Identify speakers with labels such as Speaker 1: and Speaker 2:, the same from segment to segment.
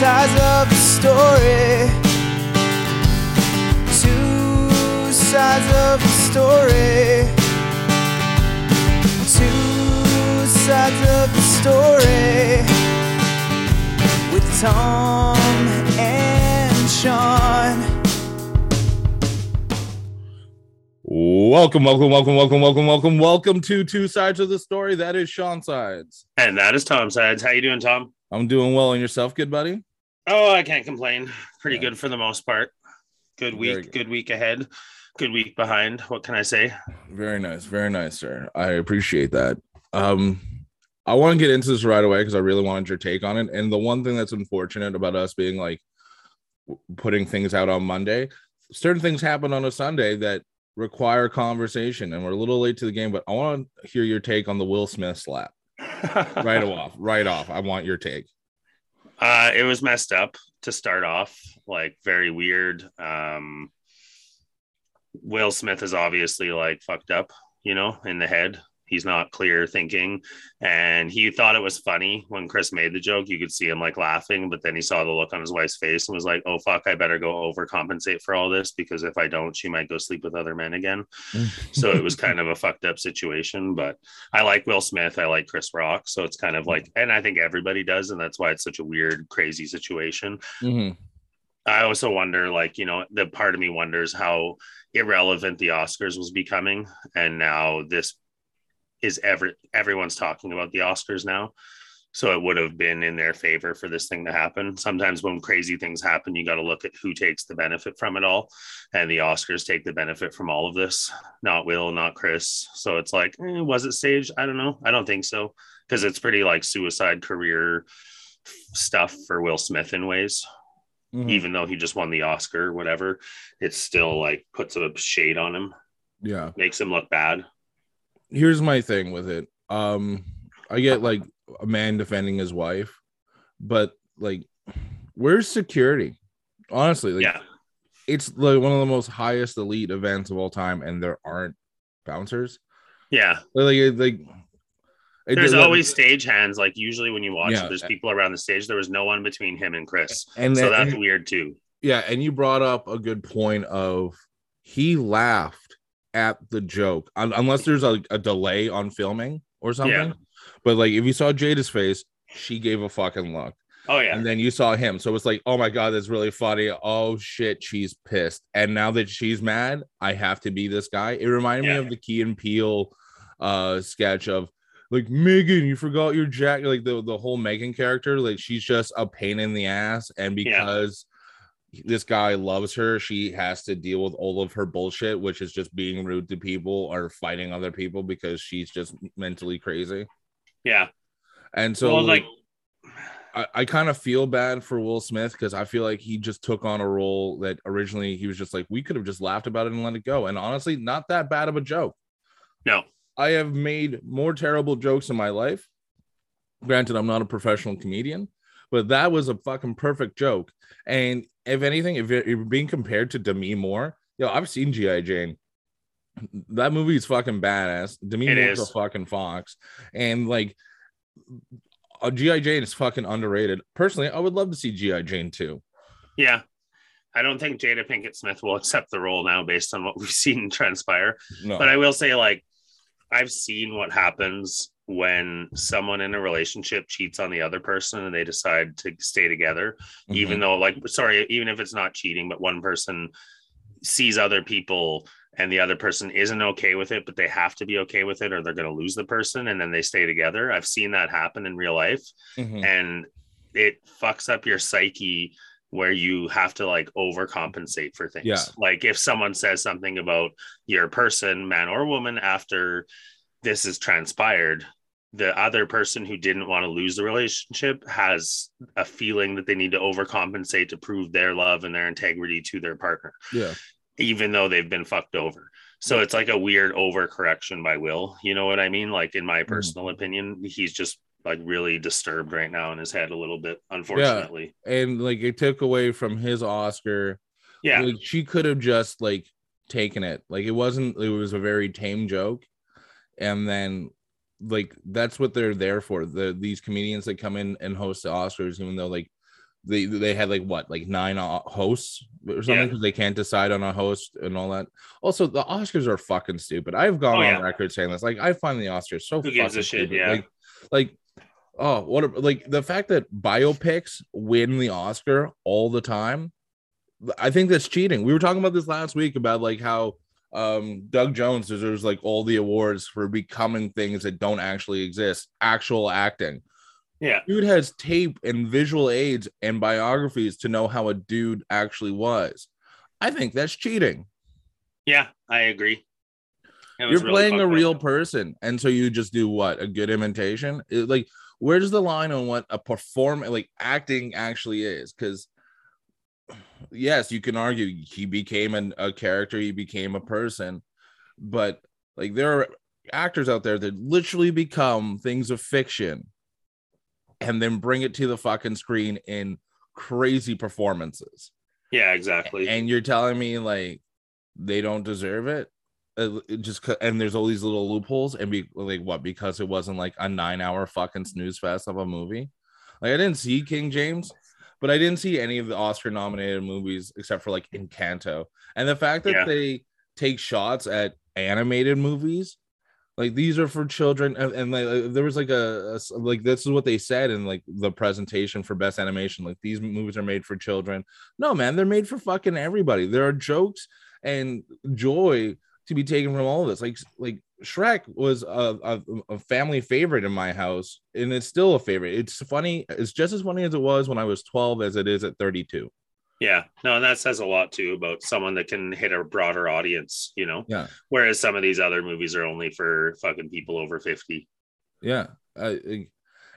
Speaker 1: sides of the story. Two sides of the story. Two sides of the story. With Tom and Sean.
Speaker 2: Welcome, welcome, welcome, welcome, welcome, welcome, welcome to Two Sides of the Story. That is Sean Sides.
Speaker 3: And that is Tom Sides. How you doing, Tom?
Speaker 2: I'm doing well, and yourself, good buddy.
Speaker 3: Oh, I can't complain. Pretty
Speaker 2: Yeah.
Speaker 3: good for the most part. Good week,
Speaker 2: good.
Speaker 3: good week ahead, good week behind. What can I say?
Speaker 2: Very nice, very nice, sir. I appreciate that. Um, I want to get into this right away because I really wanted your take on it. And the one thing that's unfortunate about us being like putting things out on Monday, certain things happen on a Sunday that require conversation, and we're a little late to the game. But I want to hear your take on the Will Smith slap. Right off, right off. I want your take.
Speaker 3: Uh, it was messed up to start off, like very weird. Um, Will Smith is obviously like fucked up, you know, in the head. He's not clear thinking, and he thought it was funny when Chris made the joke. You could see him like laughing, but then he saw the look on his wife's face and was like, "Oh fuck, I better go overcompensate for all this because if I don't, she might go sleep with other men again." so it was kind of a fucked up situation. But I like Will Smith. I like Chris Rock. So it's kind of like, and I think everybody does. And that's why it's such a weird, crazy situation.
Speaker 2: Mhm.
Speaker 3: I also wonder, like, you know, the part of me wonders how irrelevant the Oscars was becoming. And now this is every everyone's talking about the Oscars now. So it would have been in their favor for this thing to happen. Sometimes when crazy things happen, you got to look at who takes the benefit from it all. And the Oscars take the benefit from all of this, not Will, not Chris. So it's like, eh, was it staged? I don't know. I don't think so. Because it's pretty like suicide career stuff for Will Smith in ways
Speaker 2: Mhm.
Speaker 3: even though he just won the Oscar, whatever, it still like puts a shade on him,
Speaker 2: Yeah.
Speaker 3: makes him look bad.
Speaker 2: Here's my thing with it. Um, I get like a man defending his wife, but like, where's security? Honestly, like,
Speaker 3: yeah,
Speaker 2: it's like one of the most highest elite events of all time, and there aren't bouncers.
Speaker 3: yeah.
Speaker 2: Like, like,
Speaker 3: There's
Speaker 2: did-
Speaker 3: always stage hands. Like usually when you watch
Speaker 2: Yeah.
Speaker 3: it, there's people around the stage. There was no one between him and Chris,
Speaker 2: and
Speaker 3: so that's weird too.
Speaker 2: yeah, and you brought up a good point of he laughed at the joke, un- unless there's a, a delay on filming or something.
Speaker 3: Yeah.
Speaker 2: But like, if you saw Jada's face, she gave a fucking look.
Speaker 3: Oh yeah,
Speaker 2: and then you saw him. So it's like, oh my god, that's really funny. Oh shit, she's pissed. And now that she's mad, I have to be this guy. It reminded me of the Key and Peele uh sketch of like Megan, you forgot your jacket, like the, the whole Megan character, like she's just a pain in the ass, and
Speaker 3: Yeah.
Speaker 2: because this guy loves her, she has to deal with all of her bullshit, which is just being rude to people or fighting other people because she's just mentally crazy.
Speaker 3: yeah.
Speaker 2: And so
Speaker 3: well, like
Speaker 2: I, I kind of feel bad for Will Smith because I feel like he just took on a role that originally he was just like, we could have just laughed about it and let it go. And honestly, not that bad of a joke.
Speaker 3: no,
Speaker 2: I have made more terrible jokes in my life. Granted, I'm not a professional comedian, but that was a fucking perfect joke. And if anything, if you're, being compared to Demi Moore, yo, I've seen G.I. Jane. That movie is fucking badass. Demi
Speaker 3: It
Speaker 2: Moore's a fucking fox. And like, uh, a G.I. Jane is fucking underrated. Personally, I would love to see G.I. Jane too.
Speaker 3: yeah. I don't think Jada Pinkett Smith will accept the role now based on what we've seen transpire.
Speaker 2: No.
Speaker 3: But I will say, like, I've seen what happens when someone in a relationship cheats on the other person and they decide to stay together,
Speaker 2: Mm-hmm.
Speaker 3: even though, like, sorry, even if it's not cheating, but one person sees other people and the other person isn't okay with it, but they have to be okay with it or they're going to lose the person and then they stay together. I've seen that happen in real life
Speaker 2: Mhm.
Speaker 3: and it fucks up your psyche where you have to like overcompensate for things.
Speaker 2: Yeah.
Speaker 3: Like if someone says something about your person, man or woman, after this is transpired, the other person who didn't want to lose the relationship has a feeling that they need to overcompensate to prove their love and their integrity to their partner,
Speaker 2: yeah.
Speaker 3: even though they've been fucked over. So it's like a weird overcorrection by Will. You know what I mean? Like in my mm-hmm. personal opinion, he's just like really disturbed right now in his head a little bit, unfortunately.
Speaker 2: And like it took away from his Oscar.
Speaker 3: Yeah.
Speaker 2: Like she could have just like taken it. Like it wasn't, it was a very tame joke. And then like that's what they're there for. The these comedians that come in and host the Oscars, even though like they they had like what like nine uh, hosts or something
Speaker 3: Yeah.
Speaker 2: because they can't decide on a host and all that. Also, the Oscars are fucking stupid. I've gone
Speaker 3: Oh,
Speaker 2: on
Speaker 3: yeah.
Speaker 2: record saying this. Like, I find the Oscars so
Speaker 3: Who gives a
Speaker 2: fucking
Speaker 3: shit,
Speaker 2: stupid.
Speaker 3: yeah.
Speaker 2: Like, like oh, what a- like the fact that biopics win the Oscar all the time. I think that's cheating. We were talking about this last week about like how um Doug Jones deserves like all the awards for becoming things that don't actually exist, actual acting.
Speaker 3: Yeah.
Speaker 2: Dude has tape and visual aids and biographies to know how a dude actually was. I think that's cheating.
Speaker 3: Yeah, I agree.
Speaker 2: You're
Speaker 3: really
Speaker 2: playing a
Speaker 3: up.
Speaker 2: real person, and so you just do what a good imitation. It- like, where's the line on what a perform like acting actually is? Because yes, you can argue he became an, a character, he became a person, but like there are actors out there that literally become things of fiction and then bring it to the fucking screen in crazy performances.
Speaker 3: Yeah, exactly.
Speaker 2: And you're telling me like they don't deserve it? Uh, it just 'cause- and there's all these little loopholes and be like what because it wasn't like a nine hour fucking snooze fest of a movie. Like I didn't see King James, but I didn't see any of the Oscar nominated movies except for like Encanto. And the fact that
Speaker 3: Yeah.
Speaker 2: they take shots at animated movies like these are for children and, and like there was like a like this is what they said in like the presentation for best animation like these movies are made for children no man they're made for fucking everybody there are jokes and joy to be taken from all of this like like shrek was a, a, a family favorite in my house and it's still a favorite it's funny it's just as funny as it was when i was 12 as it is at 32
Speaker 3: yeah, no, and that says a lot too about someone that can hit a broader audience, you know.
Speaker 2: Yeah.
Speaker 3: Whereas some of these other movies are only for fucking people over 50.
Speaker 2: Yeah. And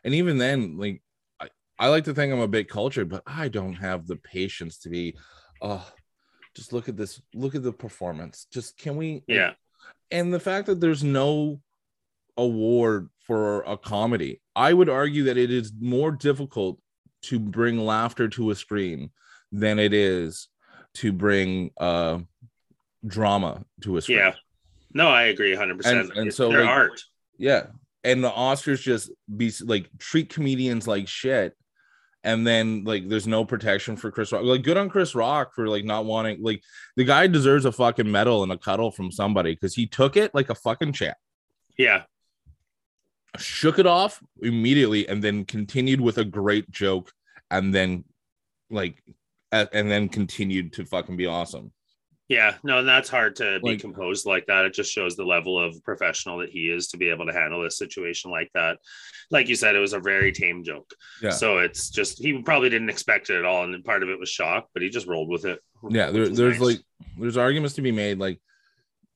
Speaker 2: even then, like, I, I like to think I'm a bit cultured, but I don't have the patience to be, oh, just look at this, look at the performance. Just can we,
Speaker 3: Yeah.
Speaker 2: And the fact that there's no award for a comedy, I would argue that it is more difficult to bring laughter to a screen than it is to bring uh drama to a screen.
Speaker 3: Yeah. No, I agree 100%.
Speaker 2: And- and so,
Speaker 3: their
Speaker 2: like,
Speaker 3: art.
Speaker 2: Yeah. And the Oscars just be like treat comedians like shit. And then like there's no protection for Chris Rock. Like good on Chris Rock for like not wanting like the guy deserves a fucking medal and a cuddle from somebody because he took it like a fucking champ,
Speaker 3: Yeah.
Speaker 2: shook it off immediately, and then continued with a great joke, and then like and then continued to fucking be awesome.
Speaker 3: Yeah. No, and that's hard to be composed like that. It just shows the level of professional that he is to be able to handle this situation like that. Like you said, it was a very tame joke.
Speaker 2: Yeah.
Speaker 3: So it's just, he probably didn't expect it at all. And part of it was shock, but he just rolled with it.
Speaker 2: yeah there, there's
Speaker 3: nice.
Speaker 2: like there's arguments to be made like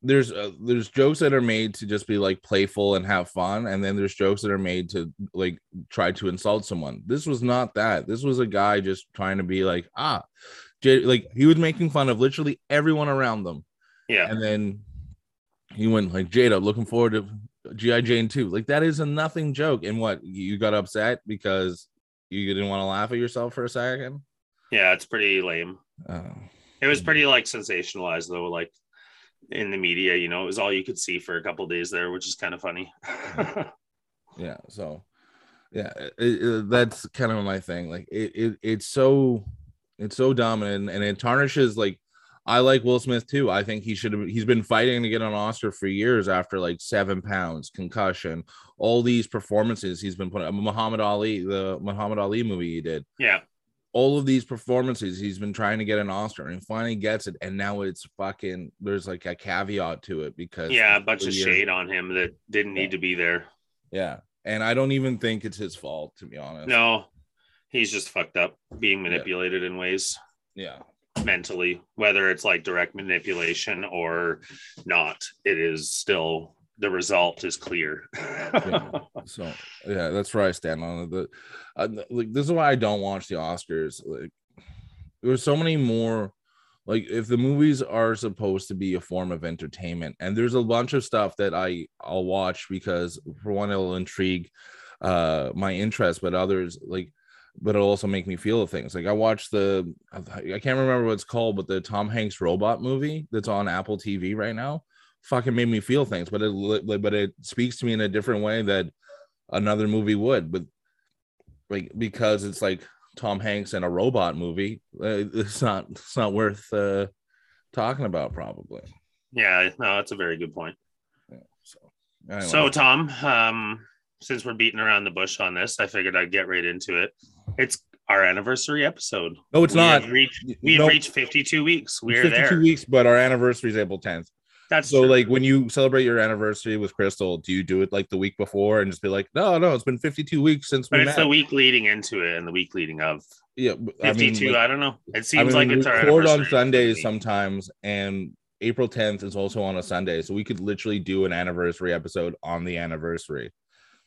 Speaker 2: there's uh, there's jokes that are made to just be like playful and have fun and then there's jokes that are made to like try to insult someone this was not that this was a guy just trying to be like ah J- like he was making fun of literally everyone around them
Speaker 3: yeah.
Speaker 2: and then he went like jada looking forward to gi jane 2 like that is a nothing joke and what you got upset because you didn't want to laugh at yourself for a second
Speaker 3: Yeah. It's pretty lame.
Speaker 2: oh
Speaker 3: It was pretty like sensationalized though, like in the media, you know, it was all you could see for a couple days there, which is kind of funny.
Speaker 2: yeah so yeah it, it- that's kind of my thing like it, it it's so it's so dominant and it tarnishes like i like will smith too i think he should have he's been fighting to get an oscar for years after like seven pounds concussion all these performances he's been putting uh, muhammad ali the muhammad ali movie he did
Speaker 3: yeah.
Speaker 2: all of these performances he's been trying to get an oscar and finally gets it and now it's fucking there's like a caveat to it because
Speaker 3: Yeah. A bunch of
Speaker 2: years-
Speaker 3: shade on him that didn't need to be there.
Speaker 2: yeah and i don't even think it's his fault to be honest
Speaker 3: No, he's just fucked up being manipulated in ways
Speaker 2: yeah
Speaker 3: mentally, whether it's like direct manipulation or not. It is still the result is clear.
Speaker 2: So yeah, that's where I stand on it. The, uh, like this is why I don't watch the Oscars. Like there's so many more. Like if the movies are supposed to be a form of entertainment, and there's a bunch of stuff that I I'll watch because for one it'll intrigue uh my interest, but others like but it'll also make me feel things. Like I watched the I can't remember what it's called, but the Tom Hanks robot movie that's on Apple TV right now fucking made me feel things, but it but it speaks to me in a different way that another movie would. But like because it's like Tom Hanks in a robot movie, uh, it's not it's not worth uh, talking about probably.
Speaker 3: Yeah, no, that's a very good point.
Speaker 2: Yeah, so anyway.
Speaker 3: So, Tom, um, since we're beating around the bush on this, I figured I'd get right into it. It's our anniversary episode.
Speaker 2: no, it's
Speaker 3: we
Speaker 2: not.
Speaker 3: Reached, we have
Speaker 2: No.
Speaker 3: reached 52 weeks. We're
Speaker 2: 52
Speaker 3: there.
Speaker 2: weeks, but our anniversary is April 10th.
Speaker 3: That's
Speaker 2: So,
Speaker 3: true.
Speaker 2: like, when you celebrate your anniversary with Crystal, do you do it like the week before and just be like, no, no, it's been 52 weeks since we
Speaker 3: but it's
Speaker 2: met?
Speaker 3: the week leading into it and the week leading of
Speaker 2: yeah, but I
Speaker 3: 52.
Speaker 2: mean,
Speaker 3: I, don't know. It
Speaker 2: I
Speaker 3: seems
Speaker 2: mean,
Speaker 3: like
Speaker 2: we
Speaker 3: it's our
Speaker 2: record on. Sundays sometimes, and April 10th is also on a Sunday, so we could literally do an anniversary episode on the anniversary.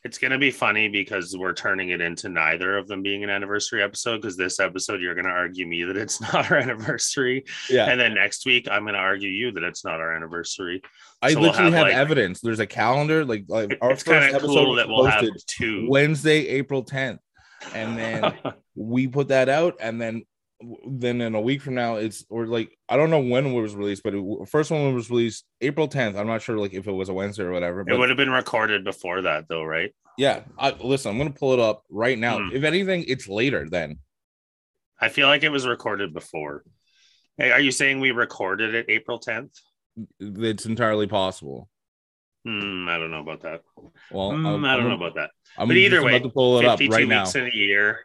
Speaker 3: It's going to be funny because we're turning it into neither of them being an anniversary episode. Because this episode, you're going to argue me that it's not our anniversary.
Speaker 2: Yeah,
Speaker 3: And then next week, I'm going to argue you that it's not our anniversary.
Speaker 2: I
Speaker 3: so we'll
Speaker 2: literally
Speaker 3: have,
Speaker 2: have,
Speaker 3: like-
Speaker 2: evidence. There's a calendar, like like our
Speaker 3: it's
Speaker 2: first episode
Speaker 3: cool that we'll have two.
Speaker 2: Wednesday, April 10th, and then we put that out, and then then in a week from now, it's or like I don't know when it was released, but it, first one was released April 10th. I'm not sure like if it was a Wednesday or whatever.
Speaker 3: it would have been recorded before that, though, right?
Speaker 2: yeah, I, listen, I'm gonna pull it up right now.
Speaker 3: Hmm.
Speaker 2: If anything, it's later then.
Speaker 3: I feel like it was recorded before. Hey, are you saying we recorded it April 10th?
Speaker 2: It's entirely possible.
Speaker 3: Hmm, I don't know about that.
Speaker 2: Well, I'm-
Speaker 3: I don't know about that.
Speaker 2: I'm
Speaker 3: But either way,
Speaker 2: about to pull it up
Speaker 3: 52
Speaker 2: right now.
Speaker 3: weeks in a year,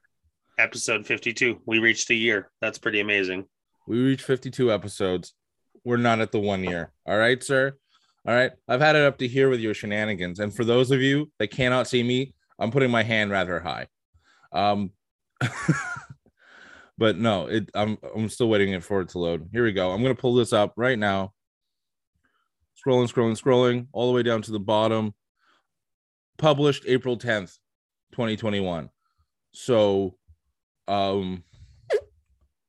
Speaker 3: episode 52. We reached a year. That's pretty amazing.
Speaker 2: We reached 52 episodes. We're not at the one year. All right, sir. All right. I've had it up to here with your shenanigans. And for those of you that cannot see me, I'm putting my hand rather high. Um, but no, it I'm I'm still waiting for it to load. Here we go. I'm gonna pull this up right now. Scrolling, scrolling, scrolling, all the way down to the bottom. Published April 10th, 2021. So um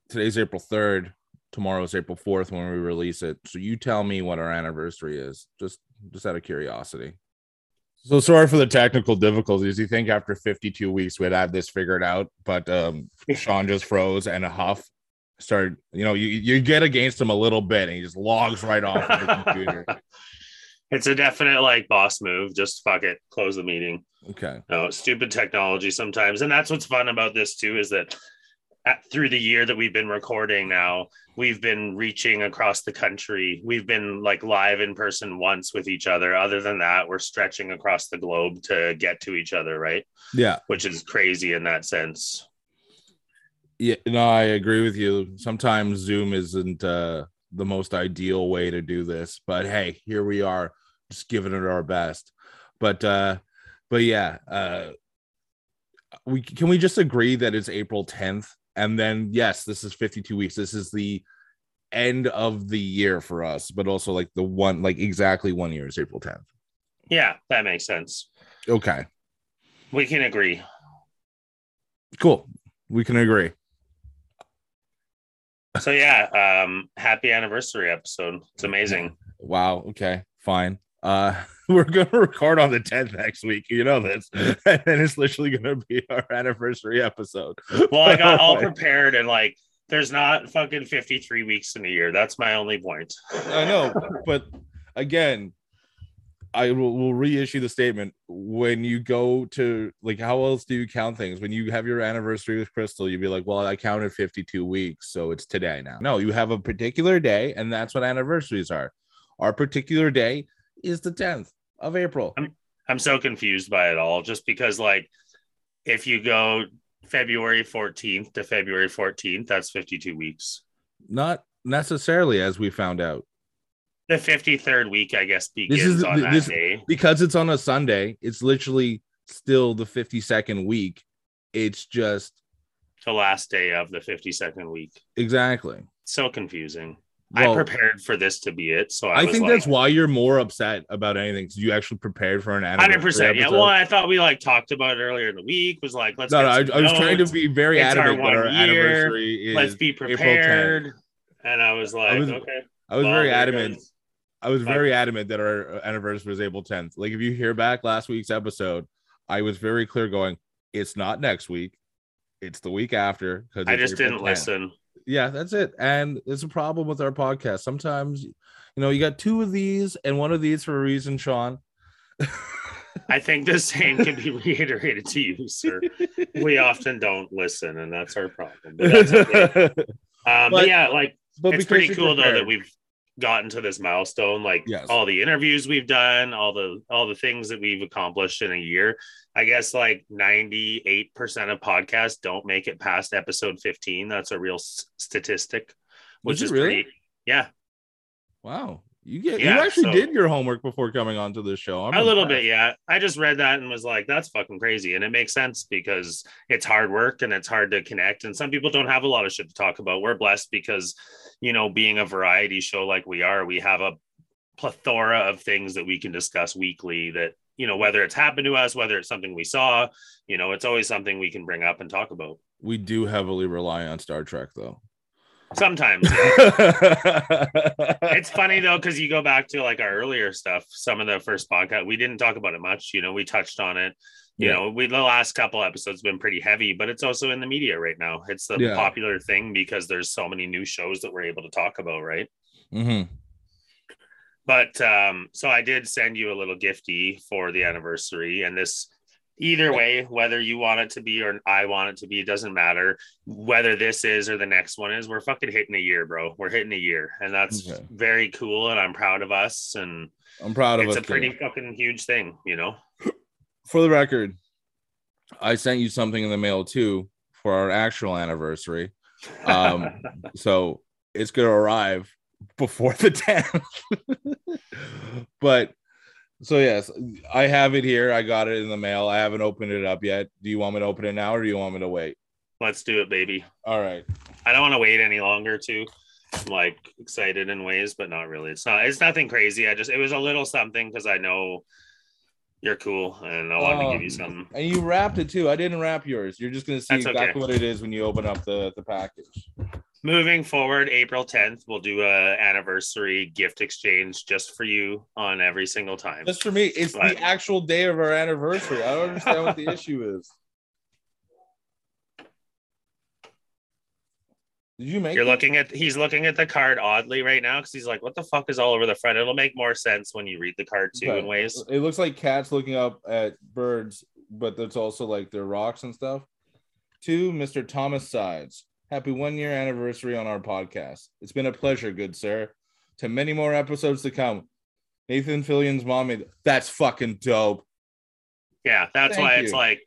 Speaker 2: today's April 3rd. Tomorrow's April 4th when we release it. So you tell me what our anniversary is, just just out of curiosity. So sorry for the technical difficulties. You think after 52 weeks we'd have this figured out, but um Sean just froze and a huff started, you know, you, you get against him a little bit and he just logs right off of the computer.
Speaker 3: It's a definite like boss move. Just fuck it, close the meeting.
Speaker 2: Okay.
Speaker 3: No, stupid technology sometimes. And that's what's fun about this too is that at, through the year that we've been recording now, we've been reaching across the country. We've been like live in person once with each other. Other than that, we're stretching across the globe to get to each other, right?
Speaker 2: Yeah.
Speaker 3: Which is crazy in that sense.
Speaker 2: Yeah, no, I agree with you. Sometimes Zoom isn't uh, the most ideal way to do this, but hey, here we are, just giving it our best. But uh, but yeah, uh, we can we just agree that it's April 10th, and then yes, this is 52 weeks. This is the end of the year for us, but also like the one, like exactly one year is April 10th.
Speaker 3: Yeah, that makes sense.
Speaker 2: Okay,
Speaker 3: We can agree.
Speaker 2: cool. We can agree.
Speaker 3: So yeah, um, happy anniversary episode. It's amazing.
Speaker 2: Wow. Okay. Fine. Uh, we're gonna record on the 10th next week. You know this, and it's literally gonna be our anniversary episode.
Speaker 3: Well, I got all prepared and like there's not fucking 53 weeks in a year. That's my only point.
Speaker 2: I know, but again, I will, will reissue the statement when you go to like how else do you count things? When you have your anniversary with Crystal, you'd be like, Well, I counted 52 weeks, so it's today now. No, you have a particular day, and that's what anniversaries are. Our particular day is the 10th of April.
Speaker 3: I'm so confused by it all just because like if you go February 14th to February 14th, that's 52 weeks.
Speaker 2: Not necessarily, as we found out.
Speaker 3: The 53rd week, I guess, begins
Speaker 2: is-
Speaker 3: on that
Speaker 2: this-
Speaker 3: day.
Speaker 2: because it's on a Sunday, it's literally still the 52nd week. It's just
Speaker 3: The last day of the 52nd week.
Speaker 2: exactly.
Speaker 3: So confusing.
Speaker 2: Well,
Speaker 3: I prepared for this to be it. So I,
Speaker 2: I think
Speaker 3: like,
Speaker 2: that's why you're more upset about anything because you actually prepared for an
Speaker 3: Hundred
Speaker 2: anniversary
Speaker 3: percent. Yeah. Well, I thought we like talked about it earlier in the week. Was like, let's.
Speaker 2: no, no, I, I was trying to be very
Speaker 3: It's our
Speaker 2: adamant our
Speaker 3: year.
Speaker 2: anniversary is.
Speaker 3: Let's be prepared. And I was like,
Speaker 2: was-
Speaker 3: okay.
Speaker 2: I was
Speaker 3: well,
Speaker 2: very adamant.
Speaker 3: goes.
Speaker 2: I was very adamant that our uh, anniversary was April 10th. Like if you hear back last week's episode, I was very clear going, it's not next week, it's the week after. Because
Speaker 3: I just didn't listen.
Speaker 2: Yeah that's it and it's a problem with our podcast sometimes you know you got two of these and one of these for a reason sean
Speaker 3: I think the same can be reiterated to you, sir. We often don't listen, and that's our problem. But, that's okay. um, but,
Speaker 2: But-
Speaker 3: yeah, like
Speaker 2: but
Speaker 3: it's pretty cool though that we've gotten to this milestone. Like
Speaker 2: Yes.
Speaker 3: all the interviews we've done, all the all the things that we've accomplished in a year. I guess like ninety eight percent of podcasts don't make it past episode fifteen. That's a real s- statistic, which
Speaker 2: is,
Speaker 3: is
Speaker 2: really?
Speaker 3: pretty. Yeah,
Speaker 2: Wow. You get
Speaker 3: Yeah,
Speaker 2: you actually
Speaker 3: so-
Speaker 2: did your homework before coming onto this show. I'm
Speaker 3: a little bit yeah i just read that and was like that's fucking crazy and it makes sense because it's hard work and it's hard to connect and some people don't have a lot of shit to talk about we're blessed because you know being a variety show like we are we have a plethora of things that we can discuss weekly that you know whether it's happened to us whether it's something we saw you know it's always something we can bring up and talk about
Speaker 2: We do heavily rely on Star Trek though.
Speaker 3: sometimes yeah. it's funny though because you go back to like our earlier stuff some of the first podcast we didn't talk about it much you know we touched on it you
Speaker 2: Yeah.
Speaker 3: know we the last couple episodes been pretty heavy but it's also in the media right now it's the
Speaker 2: Yeah.
Speaker 3: popular thing because there's so many new shows that we're able to talk about right
Speaker 2: hmm
Speaker 3: but um so i did send you a little gifty for the anniversary and this either way whether you want it to be or i want it to be it doesn't matter whether this is or the next one is we're fucking hitting a year bro we're hitting a year and that's
Speaker 2: Okay.
Speaker 3: very cool and i'm proud of us and
Speaker 2: I'm proud of
Speaker 3: it.
Speaker 2: it's
Speaker 3: a pretty
Speaker 2: too.
Speaker 3: fucking huge thing you know
Speaker 2: For the record, I sent you something in the mail too for our actual anniversary. Um, so it's gonna arrive before the 10th. but so yes, I have it here. I got it in the mail. I haven't opened it up yet. Do you want me to open it now or do you want me to wait?
Speaker 3: let's do it baby
Speaker 2: All right.
Speaker 3: i don't want to wait any longer too i'm like excited in ways but not really it's not it's nothing crazy i just it was a little something because i know you're cool and i wanted to give you
Speaker 2: Um,
Speaker 3: something
Speaker 2: And you wrapped it too. I didn't wrap yours. You're just gonna see
Speaker 3: That's okay.
Speaker 2: exactly what it is when you open up the, the package.
Speaker 3: moving forward april 10th we'll do a anniversary gift exchange just for you on every single time
Speaker 2: Just for me, it's
Speaker 3: Right.
Speaker 2: the actual day of our anniversary. I don't understand what the issue is. Did you make
Speaker 3: you're
Speaker 2: it?
Speaker 3: looking at he's looking at the card oddly right now because he's like what the fuck is all over the front it'll make more sense when you read the card too
Speaker 2: Okay.
Speaker 3: in ways
Speaker 2: It looks like cats looking up at birds, but there's also like their rocks and stuff. To Mr. Thomas Sides, happy one year anniversary on our podcast. It's been a pleasure, good sir. To many more episodes to come. Nathan Fillion's mom made that's fucking dope.
Speaker 3: yeah that's
Speaker 2: Thank
Speaker 3: why
Speaker 2: you.
Speaker 3: it's like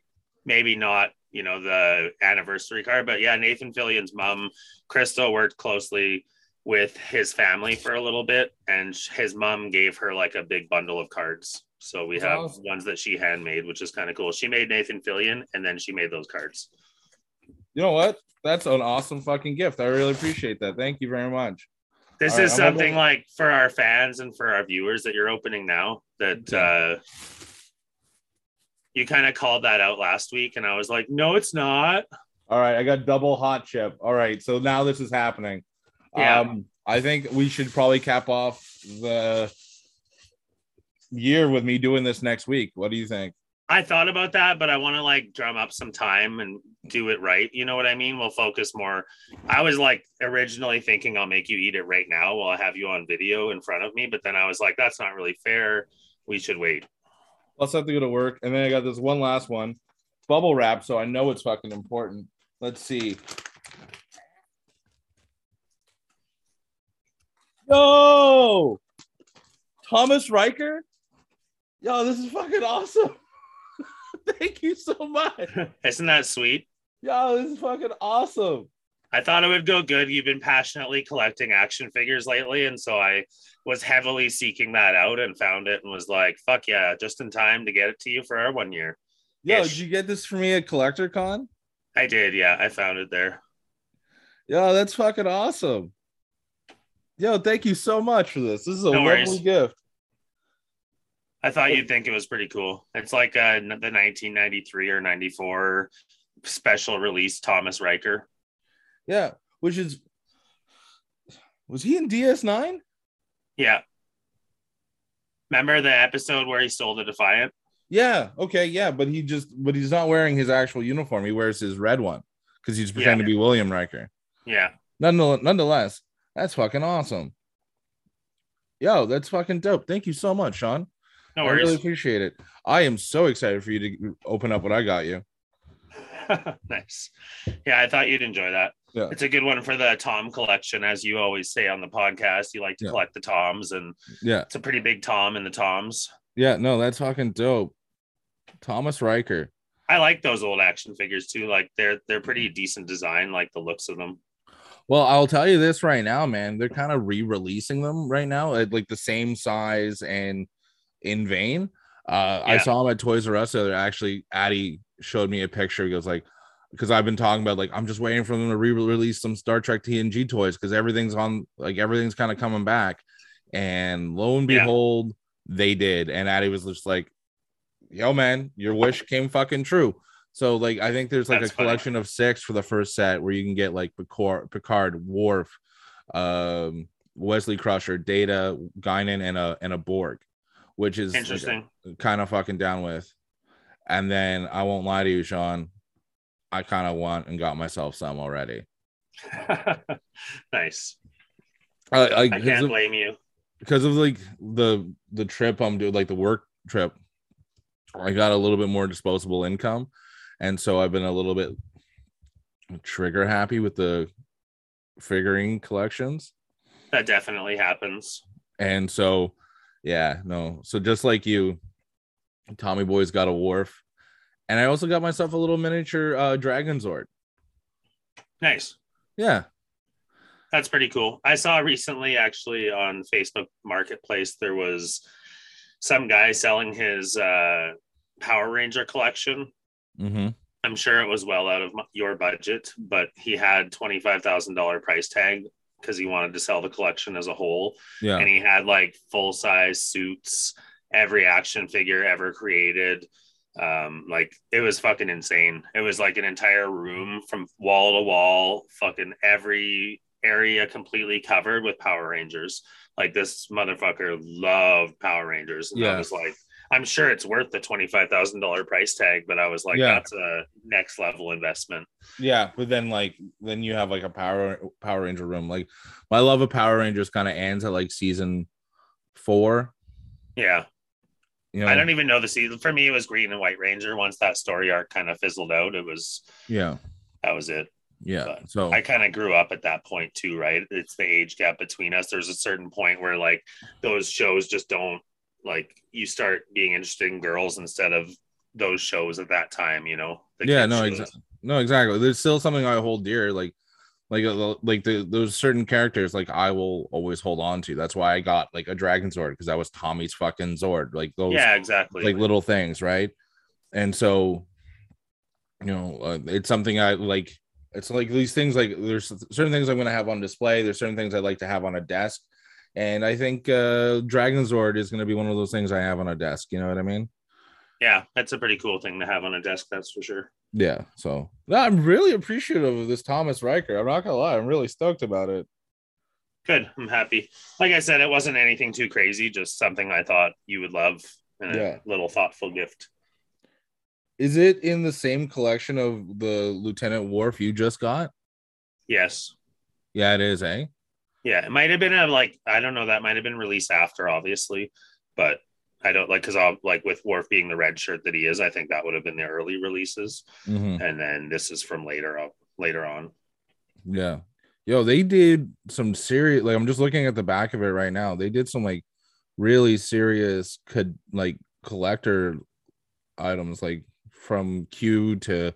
Speaker 3: maybe not you know the anniversary card but yeah nathan fillion's mom crystal worked closely with his family for a little bit and his mom gave her like a big bundle of cards so we have
Speaker 2: awesome.
Speaker 3: ones that she handmade which is kind of cool she made nathan fillion and then she made those cards
Speaker 2: You know what? That's an awesome fucking gift. I really appreciate that. Thank you very much.
Speaker 3: This
Speaker 2: All right,
Speaker 3: is
Speaker 2: gonna
Speaker 3: something like for our fans and for our viewers that you're opening now that uh you kind of called that out last week and I was like, no, it's not.
Speaker 2: All right, I got double hot chip. All right, so now this is happening.
Speaker 3: Yeah.
Speaker 2: Um, I think we should probably cap off the year with me doing this next week. What do you think?
Speaker 3: I thought about that, but I want to like drum up some time and do it right. You know what I mean? We'll focus more. I was like originally thinking I'll make you eat it right now while I have you on video in front of me, but then I was like, that's not really fair. We should wait.
Speaker 2: Let's have to go to work. And then I got this one last one, bubble wrap. So I know it's fucking important. Let's see. Yo, Thomas Riker. Yo, this is fucking awesome. Thank you so much.
Speaker 3: Isn't that sweet?
Speaker 2: Yo, this is fucking awesome.
Speaker 3: I thought it would go good. You've been passionately collecting action figures lately. And so I was heavily seeking that out and found it and was like, fuck yeah, just in time to get it to you for our one year.
Speaker 2: Yo, did you get this for me at Collector Con?
Speaker 3: I did. Yeah. I found it there.
Speaker 2: Yo, that's fucking awesome. Yo, thank you so much for this. This is a
Speaker 3: No
Speaker 2: lovely gift.
Speaker 3: I thought you'd think it was pretty cool. It's like uh, the 1993 or 94 special release Thomas Riker.
Speaker 2: Yeah, which is was he in DS9?
Speaker 3: Yeah. Remember the episode where he stole the Defiant?
Speaker 2: Yeah, okay, yeah, but he just but he's not wearing his actual uniform. He wears his red one because he's pretending to be William Riker.
Speaker 3: Yeah.
Speaker 2: Nonetheless, nonetheless, that's fucking awesome. Yo, that's fucking dope. Thank you so much, Sean.
Speaker 3: No worries.
Speaker 2: I really appreciate it. I am so excited for you to open up what I got you.
Speaker 3: nice. Yeah, I thought you'd enjoy that.
Speaker 2: Yeah.
Speaker 3: It's a good one for the Tom collection, as you always say on the podcast. You like to
Speaker 2: Yeah.
Speaker 3: collect the Toms, and
Speaker 2: Yeah.
Speaker 3: it's a pretty big Tom in the Toms.
Speaker 2: Yeah. No, that's fucking dope. Thomas Riker.
Speaker 3: I like those old action figures too. Like they're they're pretty decent design, like the looks of them.
Speaker 2: Well, I'll tell you this right now, man. They're kind of re-releasing them right now at like the same size and in vain. Uh, I saw them at Toys R Us. So they're actually, Addie showed me a picture. He goes like, because I've been talking about like I'm just waiting for them to re-release some Star Trek TNG toys because everything's on like everything's kind of coming back. And lo and
Speaker 3: Yeah.
Speaker 2: behold, they did. And Addie was just like, "Yo, man, your wish came fucking true." So like I think there's like
Speaker 3: That's
Speaker 2: a
Speaker 3: funny.
Speaker 2: collection of six for the first set where you can get like Picard, Picard, Worf, um, Wesley Crusher, Data, Guinan, and a and a Borg, which is
Speaker 3: Interesting.
Speaker 2: kind of fucking down with. And then I won't lie to you, Sean. I kind of want and got myself some already.
Speaker 3: nice.
Speaker 2: I, I,
Speaker 3: I can't
Speaker 2: of,
Speaker 3: blame you.
Speaker 2: because of like the the trip I'm doing, like the work trip. I got a little bit more disposable income, and so I've been a little bit trigger happy with the figuring collections.
Speaker 3: That definitely happens.
Speaker 2: And so, yeah, no. So just like you, Tommy Boy's got a Worf, and I also got myself a little miniature uh, Dragon Zord.
Speaker 3: Nice.
Speaker 2: Yeah,
Speaker 3: That's pretty cool. I saw recently actually on Facebook Marketplace there was some guy selling his uh, Power Ranger collection.
Speaker 2: mm-hmm.
Speaker 3: I'm sure it was well out of my, your budget, but he had twenty five thousand dollar price tag because he wanted to sell the collection as a whole,
Speaker 2: yeah,
Speaker 3: and he had like full size suits, every action figure ever created. Um, like it was fucking insane. It was like an entire room from wall to wall, fucking every area completely covered with Power Rangers. Like this motherfucker loved Power Rangers. And I
Speaker 2: Yeah.
Speaker 3: was like, I'm sure it's worth the $25,000 price tag, but I was like,
Speaker 2: Yeah.
Speaker 3: that's a next level investment.
Speaker 2: yeah. But then like then you have like a Power Power Ranger room. Like my love of Power Rangers kind of ends at like season four.
Speaker 3: Yeah.
Speaker 2: You know,
Speaker 3: I don't even know the season. For me, it was Green and White Ranger. Once that story arc kind of fizzled out, it was,
Speaker 2: yeah,
Speaker 3: that was it.
Speaker 2: yeah.
Speaker 3: But
Speaker 2: So
Speaker 3: I kind of grew up at that point too, right? It's the age gap between us. There's a certain point where like those shows just don't like you start being interested in girls instead of those shows at that time, you know?
Speaker 2: Yeah, no, exactly. No, exactly. There's still something I hold dear, like, like, uh, like the those certain characters, like I will always hold on to. That's why I got like a Dragon Zord because that was Tommy's fucking Zord. Like those,
Speaker 3: Yeah, exactly.
Speaker 2: like little things, right? And so, you know, uh, it's something I like. It's like these things. Like there's certain things I'm going to have on display. There's certain things I like to have on a desk, and I think uh Dragon Zord is going to be one of those things I have on a desk. You know what I mean?
Speaker 3: yeah, that's a pretty cool thing to have on a desk, that's for sure.
Speaker 2: Yeah. So no, I'm really appreciative of this Thomas Riker. I'm not gonna lie, I'm really stoked about it.
Speaker 3: Good. I'm happy. Like I said, it wasn't anything too crazy, just something I thought you would love and
Speaker 2: Yeah.
Speaker 3: a little thoughtful gift.
Speaker 2: Is it in the same collection of the Lieutenant Worf you just got?
Speaker 3: Yes.
Speaker 2: Yeah, it is, eh?
Speaker 3: Yeah, it might have been a like I don't know that might have been released after, obviously, but I don't like because I'll like with Worf being the red shirt that he is, I think that would have been the early releases,
Speaker 2: Mhm.
Speaker 3: and then this is from later up later on.
Speaker 2: Yeah. Yo, they did some serious like I'm just looking at the back of it right now. They did some like really serious could like collector items like from Q to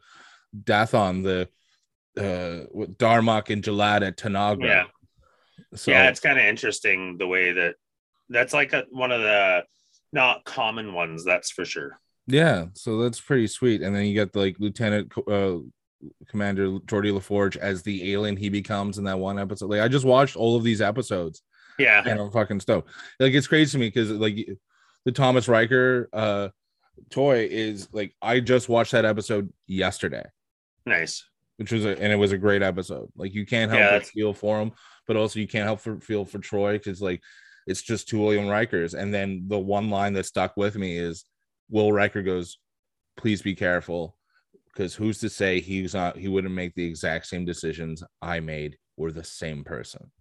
Speaker 2: Dathon the uh with Darmok and Jalad at Tanagra.
Speaker 3: Yeah,
Speaker 2: So
Speaker 3: yeah, it's kind of interesting the way that that's like a, one of the not common ones, that's for sure.
Speaker 2: Yeah, so that's pretty sweet. And then you get like Lieutenant uh, Commander Geordi La Forge as the alien he becomes in that one episode. Like I just watched all of these episodes
Speaker 3: Yeah,
Speaker 2: and I'm fucking stoked. Like it's crazy to me because like the Thomas Riker uh toy is like I just watched that episode yesterday,
Speaker 3: nice.
Speaker 2: which was a and it was a great episode. Like you can't help
Speaker 3: Yeah,
Speaker 2: but feel for him, but also you can't help for feel for Troi because like it's just two William Rikers. And then the one line that stuck with me is Will Riker goes, please be careful. Because who's to say he's not he wouldn't make the exact same decisions I made or the same person.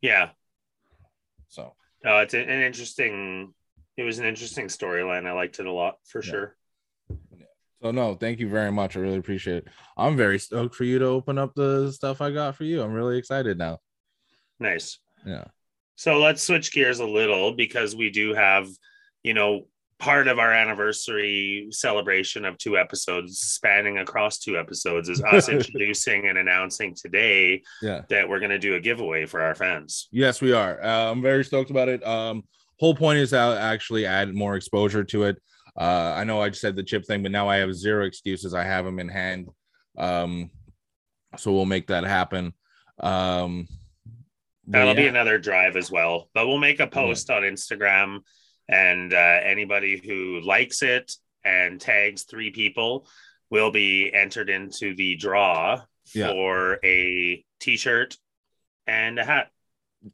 Speaker 3: Yeah,
Speaker 2: So
Speaker 3: no, it's an an interesting it was an interesting storyline. I liked it a lot for
Speaker 2: Yeah.
Speaker 3: sure.
Speaker 2: So no, thank you very much. I really appreciate it. I'm very stoked for you to open up the stuff I got for you. I'm really excited now.
Speaker 3: Nice.
Speaker 2: Yeah.
Speaker 3: So let's switch gears a little because we do have, you know, part of our anniversary celebration of two episodes spanning across two episodes is us introducing and announcing today
Speaker 2: Yeah.
Speaker 3: that we're going to do a giveaway for our fans.
Speaker 2: Yes, we are. Uh, I'm very stoked about it. Um, whole point is to actually add more exposure to it. Uh, I know I just said the chip thing, but now I have zero excuses. I have them in hand. Um, so we'll make that happen. Um,
Speaker 3: That'll be another drive as well. But we'll make a post on Instagram, and uh, anybody who likes it and tags three people will be entered into the draw
Speaker 2: Yeah.
Speaker 3: for a T-shirt and a hat.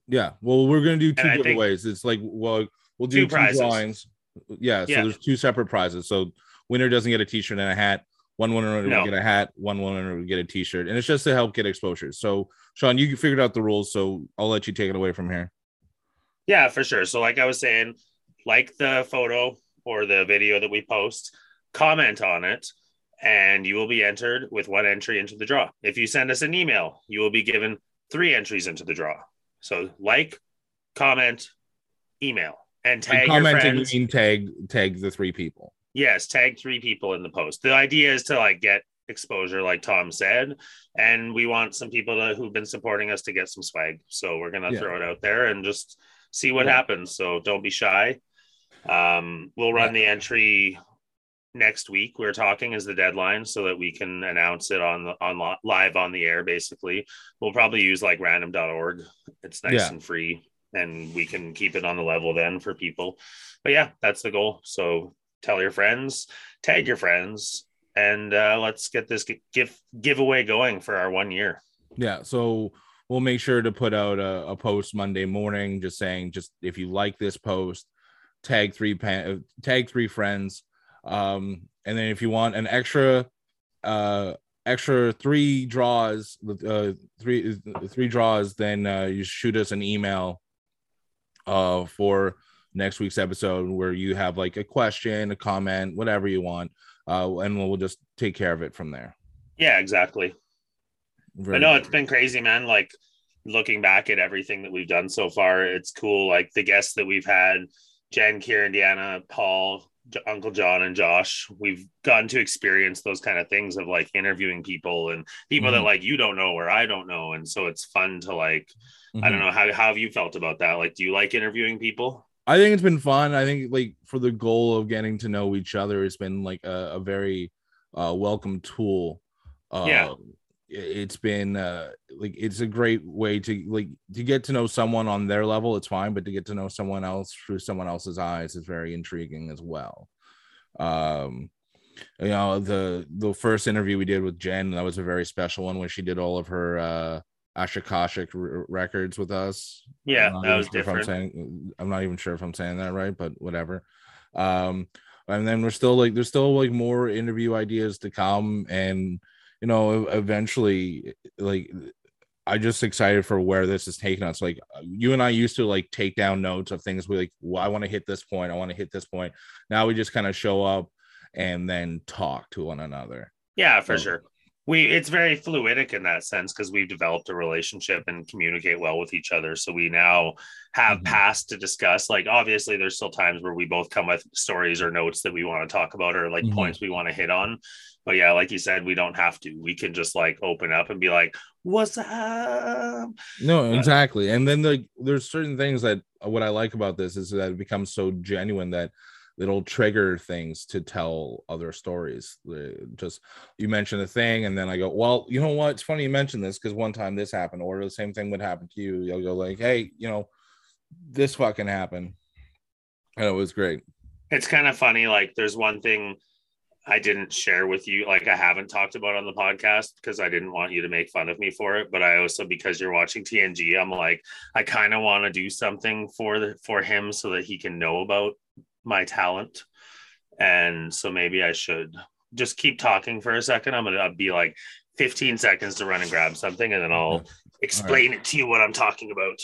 Speaker 2: Yeah. Well, we're gonna do two
Speaker 3: think-
Speaker 2: giveaways. It's like well, we'll do
Speaker 3: Two
Speaker 2: two, drawings. Yeah. So
Speaker 3: Yeah.
Speaker 2: there's two separate prizes. So winner doesn't get a T-shirt and a hat. One winner
Speaker 3: No.
Speaker 2: get a hat. One winner will get a T-shirt, and it's just to help get exposure. So Sean, you figured out the rules, so I'll let you take it away from here.
Speaker 3: Yeah, for sure. So, like I was saying, like the photo or the video that we post, comment on it, and you will be entered with one entry into the draw. If you send us an email, you will be given three entries into the draw. So, like, comment, email, and tag your
Speaker 2: commenting tag tag the three people.
Speaker 3: Yes, tag three people in the post. The idea is to like get exposure, like Tom said, and we want some people to, who've been supporting us to get some swag. So we're gonna
Speaker 2: Yeah.
Speaker 3: throw it out there and just see what
Speaker 2: Yeah.
Speaker 3: happens. So don't be shy. Um, we'll run the entry next week. We're talking is the deadline so that we can announce it on the on live on the air. Basically, we'll probably use like random.org. It's nice
Speaker 2: Yeah.
Speaker 3: and free, and we can keep it on the level then for people. But yeah, that's the goal. So tell your friends, tag your friends, and uh, let's get this gi- give giveaway going for our one year.
Speaker 2: Yeah. So we'll make sure to put out a, a post Monday morning, just saying, just if you like this post, tag three tag three friends, um, and then if you want an extra, uh, extra three draws, uh, three three draws, then uh, you shoot us an email, uh, for next week's episode where you have like a question, a comment, whatever you want, uh, and we'll just take care of it from there.
Speaker 3: Yeah, exactly.
Speaker 2: Very
Speaker 3: I know it's been crazy, man. Like looking back at everything that we've done so far, it's cool. Like the guests that we've had, Jen, Kieran, Deanna, Paul, Uncle John, and Josh, we've gotten to experience those kind of things of like interviewing people and people that
Speaker 2: Mhm.
Speaker 3: like you don't know or I don't know. And so it's fun to like, I
Speaker 2: Mhm.
Speaker 3: don't know, how, how have you felt about that? Like, do you like interviewing people?
Speaker 2: I think it's been fun. I think like for the goal of getting to know each other, it's been like a, a very uh, welcome tool. Uh,
Speaker 3: Yeah.
Speaker 2: it- It's been uh, like it's a great way to like to get to know someone on their level. It's fine, but to get to know someone else through someone else's eyes is very intriguing as well. Um, you know the the first interview we did with Jen that was a very special one when she did all of her Ashakashic r- records with us.
Speaker 3: Yeah, that was
Speaker 2: sure if I'm
Speaker 3: different.
Speaker 2: saying I'm not even sure if I'm saying that right, but whatever. Um, and then we're still like there's still like more interview ideas to come, and you know, eventually, like I just excited for where this is taking us. Like you and I used to like take down notes of things we like. Well, I want to hit this point. I want to hit this point. Now we just kind of show up and then talk to one another.
Speaker 3: Yeah, for
Speaker 2: So-
Speaker 3: sure. We it's very fluidic in that sense because we've developed a relationship and communicate well with each other. So we now have
Speaker 2: Mhm.
Speaker 3: past to discuss. Like obviously, there's still times where we both come with stories or notes that we want to talk about or like
Speaker 2: Mhm.
Speaker 3: points we want to hit on. But yeah, like you said, we don't have to. We can just like open up and be like, "What's up?"
Speaker 2: No, exactly. And then like there's certain things that what I like about this is that it becomes so genuine that it'll trigger things to tell other stories. Just you mention a thing, and then I go, Well, you know what? It's funny you mentioned this because one time this happened, or the same thing would happen to you. You'll go like, Hey, you know, this fucking happened. And it was great.
Speaker 3: it's kind of funny. Like, there's one thing I didn't share with you, like, I haven't talked about on the podcast because I didn't want you to make fun of me for it. But I also, because you're watching TNG, I'm like, I kind of want to do something for the for him so that he can know about my talent. And so maybe I should just keep talking for a second. I'm gonna be like 15 seconds to run and grab something, and then I'll explain it to you what I'm talking about.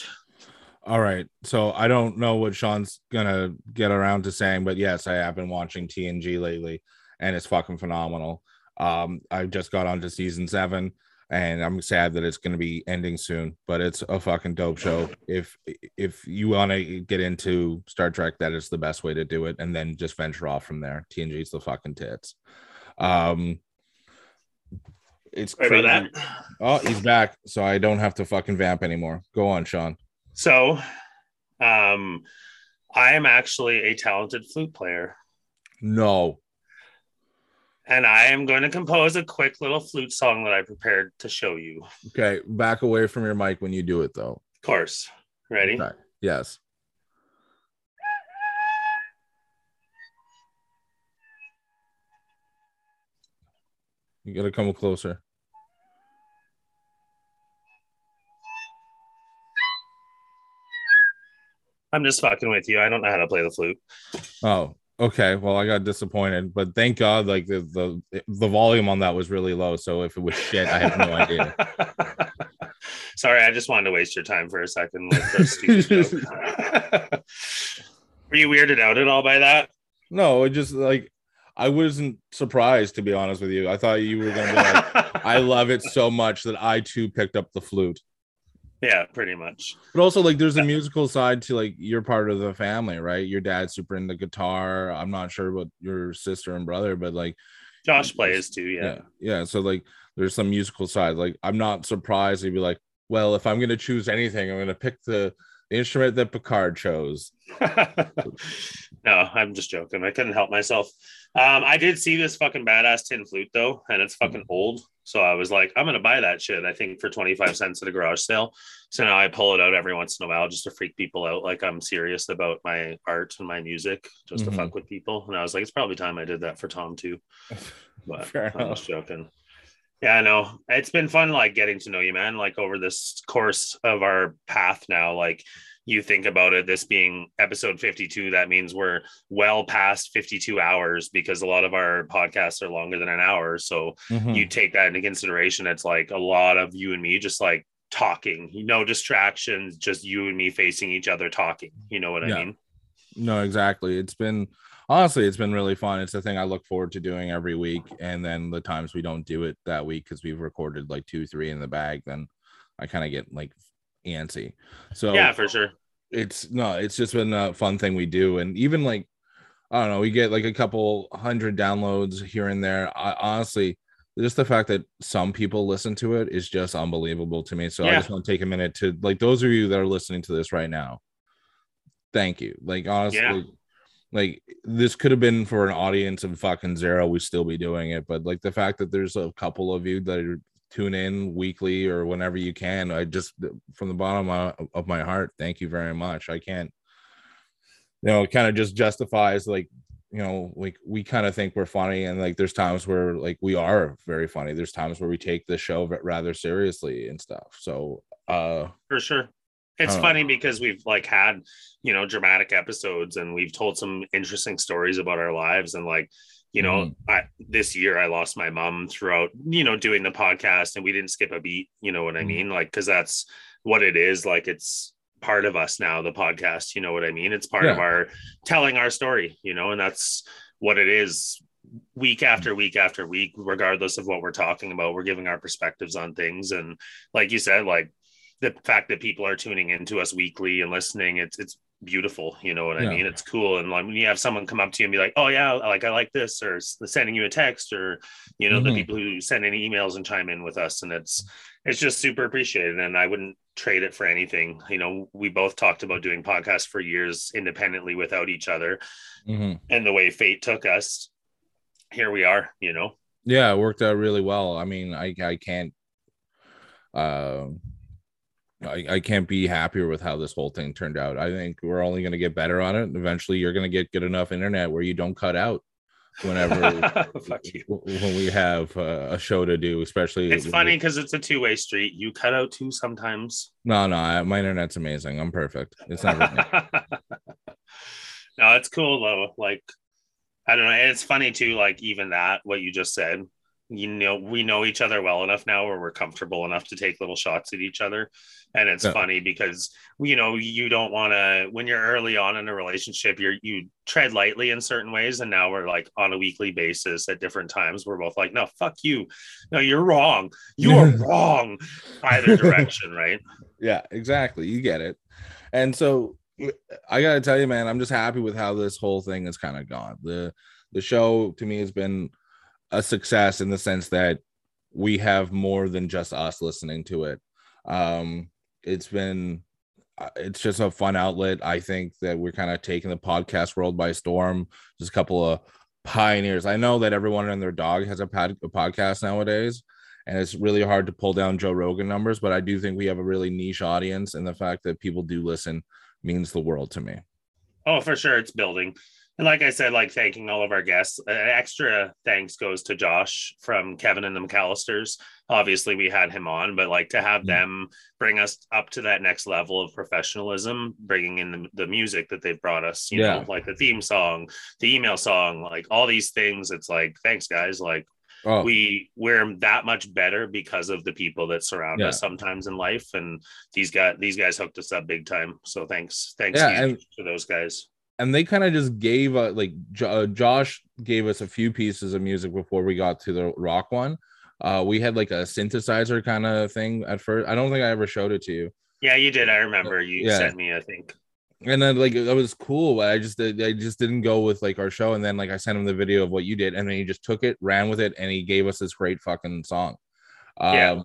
Speaker 2: All right. So I don't know what Sean's gonna get around to saying, but yes, I have been watching TNG lately, and it's fucking phenomenal. Um, I just got onto season seven, and I'm sad that it's gonna be ending soon, but it's a fucking dope show. If if you want to get into Star Trek, that is the best way to do it, and then just venture off from there. TNG's the fucking tits. Um, it's
Speaker 3: Sorry
Speaker 2: crazy.
Speaker 3: about that.
Speaker 2: Oh, he's back, so I don't have to fucking vamp anymore. Go on, Sean.
Speaker 3: So, um, I am actually a talented flute player,
Speaker 2: No.
Speaker 3: And I am going to compose a quick little flute song that I prepared to show you.
Speaker 2: Okay, back away from your mic when you do it, though.
Speaker 3: Of course. Ready?
Speaker 2: Okay. Yes. You gotta come closer.
Speaker 3: I'm just fucking with you. I don't know how to play the flute.
Speaker 2: Oh, okay. Well, I got disappointed, but thank God, like the the the volume on that was really low. So if it was shit, I have no idea.
Speaker 3: Sorry, I just wanted to waste your time for a second with the stupid joke. Were you weirded out at all by that?
Speaker 2: No, it just like I wasn't surprised to be honest with you. I thought you were gonna be like, I love it so much that I too picked up the flute.
Speaker 3: Yeah, pretty much.
Speaker 2: But also, like, there's a musical side to like you're part of the family, right? Your dad's super into guitar. I'm not sure about your sister and brother, but like,
Speaker 3: Josh plays too. Yeah.
Speaker 2: yeah, yeah. So like, there's some musical side. Like, I'm not surprised He'd be like, well, if I'm gonna choose anything, I'm gonna pick the, the instrument that Picard chose.
Speaker 3: no, I'm just joking. I couldn't help myself. Um, I did see this fucking badass tin flute though, and it's fucking old. So I was like, I'm gonna buy that shit. I think for 25 cents at a garage sale. So now I pull it out every once in a while just to freak people out. Like I'm serious about my art and my music, just
Speaker 2: Mhm.
Speaker 3: to fuck with people. And I was like, it's probably time I did that for Tom too. But
Speaker 2: Fair
Speaker 3: I was joking. Yeah, I know. It's been fun, like getting to know you, man. Like over this course of our path now, like you think about it, this being episode 52, that means we're well past 52 hours because a lot of our podcasts are longer than an hour. So
Speaker 2: Mhm.
Speaker 3: you take that into consideration. It's like a lot of you and me just like talking, no distractions, just you and me facing each other talking. You know what
Speaker 2: Yeah.
Speaker 3: I mean?
Speaker 2: No, exactly. It's been honestly, it's been really fun. It's the thing I look forward to doing every week. And then the times we don't do it that week because we've recorded like two, three in the bag, then I kind of get like antsy. So
Speaker 3: yeah, for sure.
Speaker 2: It's no, it's just been a fun thing we do. And even like, I don't know, we get like a couple hundred downloads here and there. I honestly, just the fact that some people listen to it is just unbelievable to me. So I just want to take a minute to like those of you that are listening to this right now. Thank you. Like honestly,
Speaker 3: Yeah.
Speaker 2: like this could have been for an audience of fucking zero. We still be doing it, but like the fact that there's a couple of you that are tune in weekly or whenever you can, I just from the bottom of my, heart, thank you very much. I can't, you know, it kind of just justifies like you know, like we kind of think we're funny, and like there's times where like we are very funny. There's times where we take the show rather seriously and stuff. So, uh,
Speaker 3: for sure it's
Speaker 2: Oh.
Speaker 3: funny because we've like had you know dramatic episodes and we've told some interesting stories about our lives and like you know
Speaker 2: Mhm.
Speaker 3: I, this year i lost my mom throughout you know doing the podcast and we didn't skip a beat you know what i
Speaker 2: Mhm.
Speaker 3: mean? Like because that's what it is like it's part of us now the podcast you know what i mean? It's part of our telling our story you know and that's what it is. Week after week after week regardless of what we're talking about we're giving our perspectives on things. And like you said like the fact that people are tuning into us weekly and listening it's it's beautiful you know what i mean it's cool and like when you have someone come up to you and be like oh yeah like i like this or sending you a text or you know
Speaker 2: Mhm.
Speaker 3: the people who send any emails and chime in with us and it's it's just super appreciated and i wouldn't trade it for anything you know we both talked about doing podcasts for years independently without each other
Speaker 2: mhm.
Speaker 3: and the way fate took us here we are you know
Speaker 2: yeah, it worked out really well. I mean, I I can't, um. I, I can't be happier with how this whole thing turned out. I think we're only going to get better on it. and Eventually, you're going to get good enough internet where you don't cut out whenever
Speaker 3: Fuck you.
Speaker 2: when we have uh, a show to do, especially
Speaker 3: it's funny because it's a two-way street you cut out too sometimes
Speaker 2: No, no, I, my internet's amazing. I'm perfect. It's never
Speaker 3: no, it's cool though. Like, I don't know. And it's funny too, like, even that, what you just said, you know we know each other well enough now where we're comfortable enough to take little shots at each other and it's
Speaker 2: Yeah.
Speaker 3: funny because you know you don't want to when you're early on in a relationship you're you tread lightly in certain ways and now we're like on a weekly basis at different times we're both like no fuck you no you're wrong you are wrong either direction right
Speaker 2: Yeah, exactly. You get it. And so I gotta tell you, man, I'm just happy with how this whole thing has kind of gone. The the show to me has been a success in the sense that we have more than just us listening to it. Um, it's been uh, it's just a fun outlet. I think that we're kind of taking the podcast world by storm. Just a couple of pioneers. I know that everyone and their dog has a, pod, a podcast nowadays, and it's really hard to pull down Joe Rogan numbers, but I do think we have a really niche audience, and the fact that people do listen means the world to me.
Speaker 3: Oh, for sure, it's building. And like I said, like thanking all of our guests. An extra thanks goes to Josh from Kevin and the McAllisters. Obviously, we had him on, but like to have
Speaker 2: Mm.
Speaker 3: them bring us up to that next level of professionalism, bringing in the, the music that they've brought us, you
Speaker 2: Yeah.
Speaker 3: know, like the theme song, the email song, like all these things. It's like, thanks, guys. Like
Speaker 2: Oh,
Speaker 3: we we're that much better because of the people that surround
Speaker 2: Yeah.
Speaker 3: us sometimes in life. And these guys, these guys hooked us up big time. So thanks, thanks
Speaker 2: Yeah, and-
Speaker 3: to those guys.
Speaker 2: And they kind of just gave uh, like Jo- uh, Josh gave us a few pieces of music before we got to the rock one. Uh, we had like a synthesizer kind of thing at first. I don't think I ever showed it to you.
Speaker 3: Yeah, you did. I remember you
Speaker 2: Yeah.
Speaker 3: sent me. I think.
Speaker 2: and then like that was cool but i just i just didn't go with like our show and then like i sent him the video of what you did and then he just took it ran with it and he gave us this great fucking song um
Speaker 3: Yeah.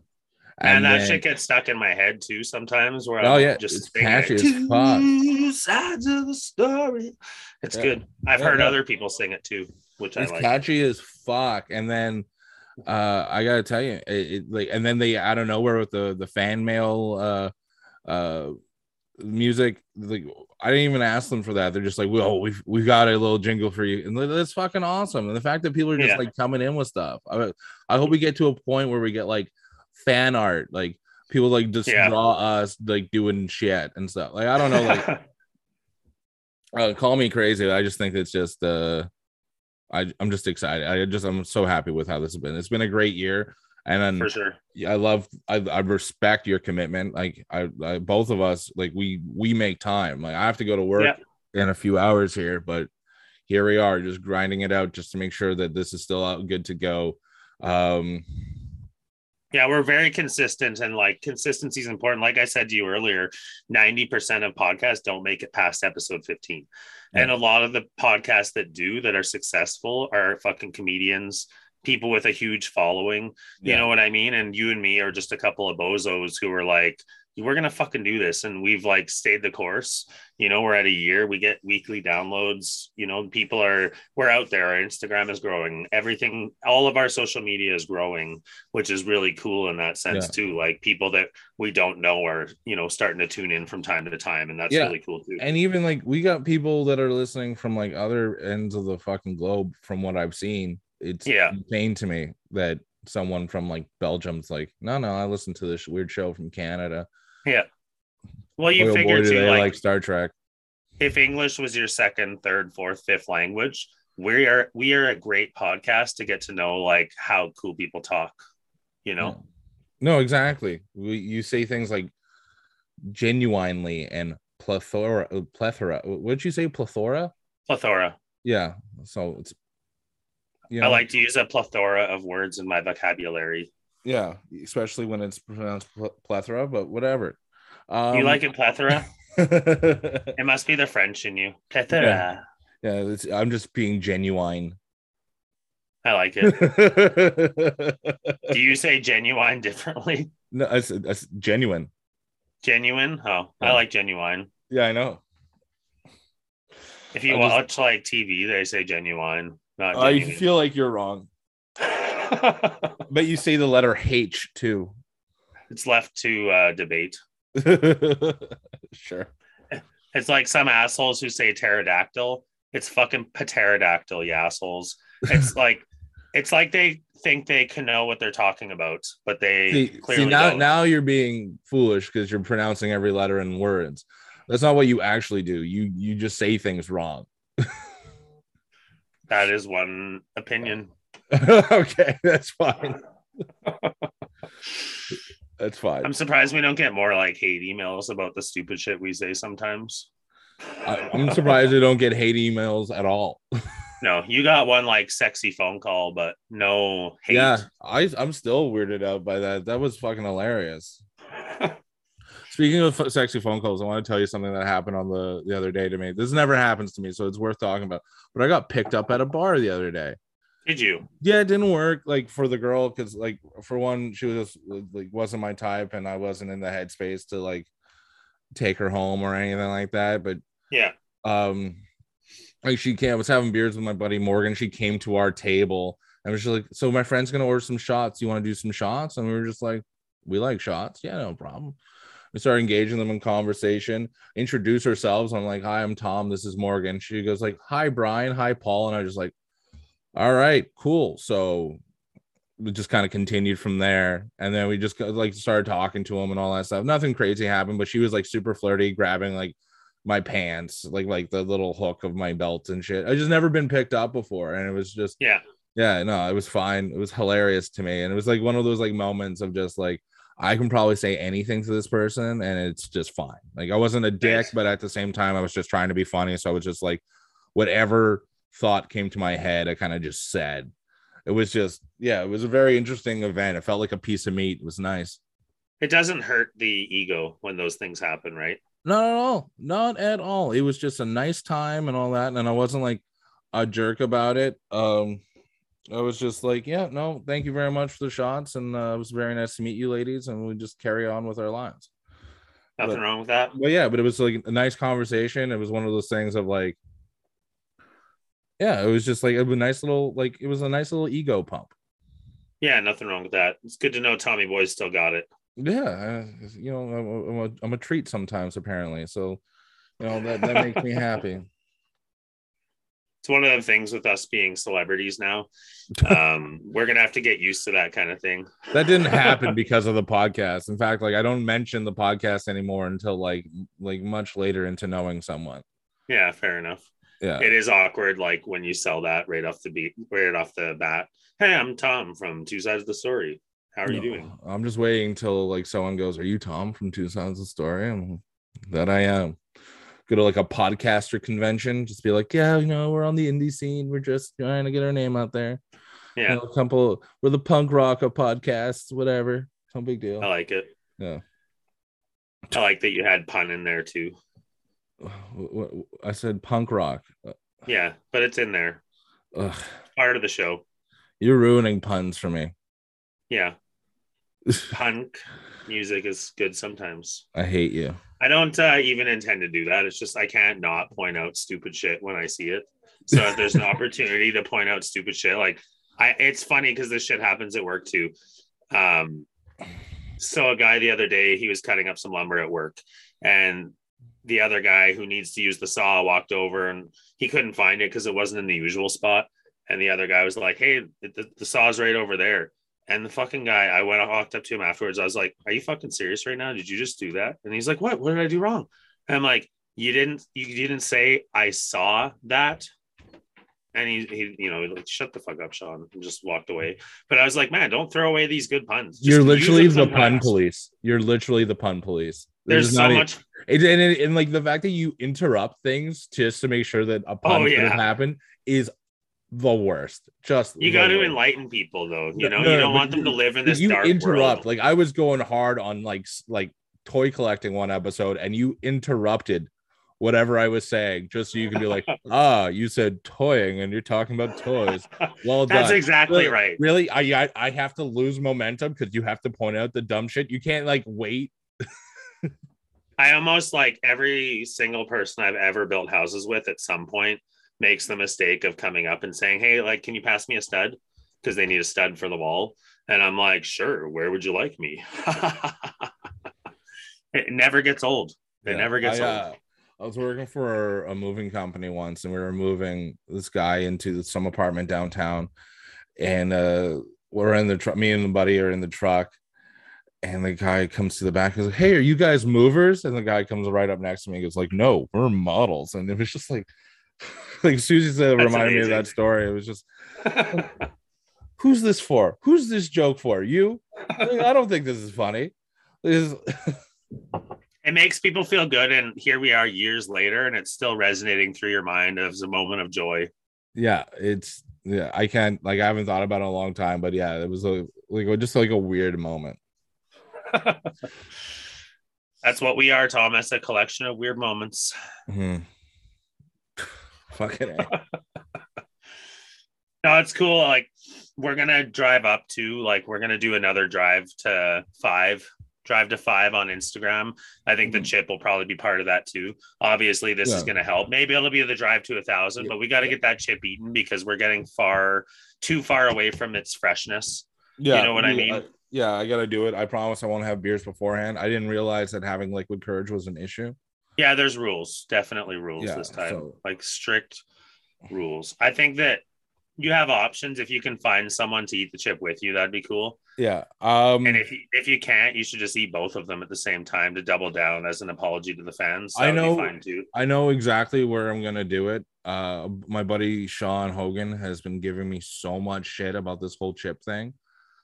Speaker 3: And, that
Speaker 2: then-
Speaker 3: shit gets stuck in my head too sometimes. Where
Speaker 2: Oh,
Speaker 3: I'm
Speaker 2: yeah,
Speaker 3: just
Speaker 2: catchy
Speaker 3: it.
Speaker 2: as fuck.
Speaker 3: Two sides of the story. It's
Speaker 2: Yeah.
Speaker 3: good. I've
Speaker 2: Yeah,
Speaker 3: heard
Speaker 2: yeah.
Speaker 3: other people sing it too, which
Speaker 2: it's
Speaker 3: I like.
Speaker 2: catchy as fuck and then uh i gotta tell you it, it like and then they out of nowhere with the the fan mail uh uh music like i didn't even ask them for that they're just like well we've we've got a little jingle for you and that's fucking awesome and the fact that people are just
Speaker 3: Yeah.
Speaker 2: like coming in with stuff i, I hope we get to a point where we get like fan art like people like just
Speaker 3: Yeah.
Speaker 2: draw us like doing shit and stuff like i don't know like uh, call me crazy. I just think it's just uh I I'm just excited. I just I'm so happy with how this has been. It's been a great year. And then
Speaker 3: for sure.
Speaker 2: yeah, I love I, I respect your commitment. Like I, I both of us like we we make time. Like I have to go to work in a few hours here, but here we are just grinding it out just to make sure that this is still out good to go. Um
Speaker 3: Yeah, we're very consistent and like consistency is important. Like I said to you earlier, 90% of podcasts don't make it past episode 15. And a lot of the podcasts that do that are successful are fucking comedians, people with a huge following. You
Speaker 2: Yeah.
Speaker 3: know what I mean? And you and me are just a couple of bozos who are like, we're gonna fucking do this, and we've like stayed the course. You know, we're at a year. We get weekly downloads. You know, people are we're out there. Our Instagram is growing. Everything, all of our social media is growing, which is really cool in that sense
Speaker 2: Yeah.
Speaker 3: too. Like people that we don't know are you know starting to tune in from time to time, and that's
Speaker 2: Yeah.
Speaker 3: really cool too.
Speaker 2: and even like we got people that are listening from like other ends of the fucking globe from what I've seen. It's
Speaker 3: Yeah.
Speaker 2: insane to me that someone from like Belgium's like, no, no, I listened to this weird show from Canada.
Speaker 3: Well, you figure
Speaker 2: do
Speaker 3: too, like,
Speaker 2: like Star Trek.
Speaker 3: if English was your second, third, fourth, fifth language, we are we are a great podcast to get to know like how cool people talk. You know,
Speaker 2: No, exactly. We, you say things like genuinely and plethora. uh, Plethora. What'd you say? Plethora.
Speaker 3: plethora.
Speaker 2: Yeah. So it's. You
Speaker 3: I like to use a plethora of words in my vocabulary.
Speaker 2: Yeah, especially when it's pronounced pl- plethora, but whatever. Um,
Speaker 3: you like it plethora? It must be the French in you. Plethora.
Speaker 2: it's, I'm just being genuine.
Speaker 3: I like it. Do you say genuine differently?
Speaker 2: it's, it's genuine.
Speaker 3: Genuine? Oh,
Speaker 2: Yeah.
Speaker 3: I like genuine.
Speaker 2: Yeah, I know.
Speaker 3: If you
Speaker 2: I just-
Speaker 3: watch like TV, they say genuine, not
Speaker 2: I feel like you're wrong, but you say the letter H too.
Speaker 3: it's left to uh, debate.
Speaker 2: sure.
Speaker 3: It's like some assholes who say pterodactyl. It's fucking pterodactyl, you assholes. It's like it's like they think they can know what they're talking about, but they
Speaker 2: See,
Speaker 3: clearly
Speaker 2: see now,
Speaker 3: don't.
Speaker 2: now you're being foolish because you're pronouncing every letter in words. That's not what you actually do. You you just say things wrong.
Speaker 3: that is one opinion.
Speaker 2: okay, that's fine. that's fine.
Speaker 3: I'm surprised we don't get more like hate emails about the stupid shit we say sometimes.
Speaker 2: I, I'm surprised they don't get hate emails at all.
Speaker 3: No, you got one like sexy phone call, but no hate.
Speaker 2: Yeah, I I'm still weirded out by that. That was fucking hilarious. Speaking of f- sexy phone calls, I want to tell you something that happened on the the other day to me. This never happens to me, so it's worth talking about. But I got picked up at a bar the other day.
Speaker 3: Did you?
Speaker 2: Yeah, it didn't work like for the girl because like for one, she was just like wasn't my type, and I wasn't in the headspace to like take her home or anything like that. But
Speaker 3: Yeah.
Speaker 2: um like she came I was having beers with my buddy Morgan. She came to our table and was just like, So my friend's gonna order some shots. You want to do some shots? And we were just like, We like shots. Yeah, no problem. We started engaging them in conversation, introduce ourselves. I'm like, Hi, I'm Tom. This is Morgan. She goes, like, hi, Brian, hi, Paul. And I just like, all right, cool. So we just kind of continued from there. And then we just like started talking to him and all that stuff. Nothing crazy happened, but she was like super flirty, grabbing like my pants, like like the little hook of my belt and shit. I just never been picked up before, and it was just
Speaker 3: Yeah.
Speaker 2: yeah, no, it was fine. It was hilarious to me, and it was like one of those like moments of just like I can probably say anything to this person, and it's just fine. Like I wasn't a dick, but at the same time, I was just trying to be funny, so I was just like whatever thought came to my head, I kind of just said. It was just yeah, it was a very interesting event. It felt like a piece of meat. It was nice.
Speaker 3: It doesn't hurt the ego when those things happen, right?
Speaker 2: Not at all. Not at all. It was just a nice time and all that. And I wasn't like a jerk about it. Um, I was just like, yeah, no, thank you very much for the shots. And uh, it was very nice to meet you ladies. And we just carry on with our lives.
Speaker 3: Nothing
Speaker 2: But-
Speaker 3: wrong with that.
Speaker 2: Well, yeah, but it was like a nice conversation. It was one of those things of like, yeah, it was just like it was a nice little, like, it was a nice little ego pump.
Speaker 3: Yeah, nothing wrong with that. It's good to know Tommy Boy still got it.
Speaker 2: Yeah. uh, You know, I'm a, I'm a, I'm a treat sometimes, apparently. So, you know, that, that makes me happy.
Speaker 3: It's one of the things with us being celebrities now. Um, we're gonna have to get used to that kind of thing.
Speaker 2: that didn't happen because of the podcast in fact like i don't mention the podcast anymore until like like much later into knowing someone
Speaker 3: Yeah, fair enough.
Speaker 2: Yeah
Speaker 3: It is awkward, like when you sell that right off the beat, right off the bat. Hey, I'm Tom from Two Sides of the Story. How are you doing?
Speaker 2: i'm just waiting until like someone goes are you tom from two sides of the story I'm, that i am go to like a podcaster convention just be like yeah you know we're on the indie scene we're just trying to get our name out there You
Speaker 3: Yeah,
Speaker 2: know, a couple we're the punk rock of podcasts whatever no big deal
Speaker 3: I like it.
Speaker 2: yeah
Speaker 3: I like that you had pun in there too.
Speaker 2: I said punk rock
Speaker 3: Yeah, but it's in there.
Speaker 2: Ugh,
Speaker 3: Part of the show.
Speaker 2: you're ruining puns for me
Speaker 3: Yeah, punk music is good sometimes.
Speaker 2: i hate you
Speaker 3: I don't uh, even intend to do that. It's just I can't not point out stupid shit when I see it. So if there's an opportunity to point out stupid shit, like I, it's funny because this shit happens at work too. Um, so a guy the other day he was cutting up some lumber at work, and the other guy who needs to use the saw walked over and he couldn't find it because it wasn't in the usual spot. And the other guy was like, "Hey, the, the saw's right over there." And the fucking guy, I went, I walked up to him afterwards. I was like, "Are you fucking serious right now? Did you just do that?" And he's like, "What? What did I do wrong?" And I'm like, "You didn't. You didn't say I saw that." And he, he, you know, like, shut the fuck up, Sean, and just walked away. But I was like, man, don't throw away these good puns. Just
Speaker 2: You're literally the pun police. You're literally the pun police.
Speaker 3: There's
Speaker 2: There's
Speaker 3: so
Speaker 2: not
Speaker 3: much.
Speaker 2: It, and, and, and like the fact that you interrupt things just to make sure that a pun
Speaker 3: Oh,
Speaker 2: have happened is the worst. Just
Speaker 3: You got to enlighten people, though. You know,
Speaker 2: no,
Speaker 3: you don't want them to live in this
Speaker 2: you
Speaker 3: dark
Speaker 2: interrupt.
Speaker 3: world.
Speaker 2: Like I was going hard on like like toy collecting one episode, and you interrupted whatever I was saying just so you can be like, ah, you said toying, and you're talking about toys. Well
Speaker 3: That's
Speaker 2: done.
Speaker 3: exactly
Speaker 2: Really-
Speaker 3: right.
Speaker 2: Really, I I, I have to lose momentum because you have to point out the dumb shit. You can't like wait.
Speaker 3: I almost like every single person I've ever built houses with at some point makes the mistake of coming up and saying, Hey, like, can you pass me a stud? Because they need a stud for the wall. And I'm like, Sure, where would you like me? it never gets old. It
Speaker 2: Yeah,
Speaker 3: never gets
Speaker 2: I,
Speaker 3: old.
Speaker 2: uh, I was working for a moving company once, and we were moving this guy into some apartment downtown, and uh, we're in the truck. Me and the buddy are in the truck, and the guy comes to the back. He's like, "Hey, are you guys movers?" And the guy comes right up next to me. and goes like, "No, we're models." And it was just like, like Susie said, reminded me of that story. It was just who's this for? Who's this joke for? You? Like, I don't think this is funny. This is
Speaker 3: It makes people feel good, and here we are years later, and it's still resonating through your mind as a moment of joy.
Speaker 2: yeah, it's yeah, I can't like I haven't thought about it in a long time, but yeah, it was a, like just like a weird moment.
Speaker 3: That's what we are, Thomas. A collection of weird moments.
Speaker 2: Mhm. Fucking.
Speaker 3: No, it's cool. Like we're gonna drive up to like we're gonna do another drive to five, drive to five on Instagram. I think the
Speaker 2: Mhm.
Speaker 3: chip will probably be part of that too. Obviously, this is gonna help. Maybe it'll be the drive to a thousand,
Speaker 2: Yeah.
Speaker 3: but we got to get that chip eaten because we're getting far too far away from its freshness.
Speaker 2: Yeah, you
Speaker 3: know what I mean?
Speaker 2: Yeah, I gotta do it. I promise I won't have beers beforehand. I didn't realize that having liquid courage was an issue.
Speaker 3: Yeah, there's rules, definitely rules
Speaker 2: Yeah,
Speaker 3: this time,
Speaker 2: so-
Speaker 3: like strict rules. I think that you have options if you can find someone to eat the chip with you, that'd be cool.
Speaker 2: Yeah. Um
Speaker 3: And if you, if you can't, you should just eat both of them at the same time to double down as an apology to the fans.
Speaker 2: I
Speaker 3: That be
Speaker 2: know-
Speaker 3: fine too.
Speaker 2: I know exactly where I'm gonna do it. Uh, my buddy Sean Hogan has been giving me so much shit about this whole chip thing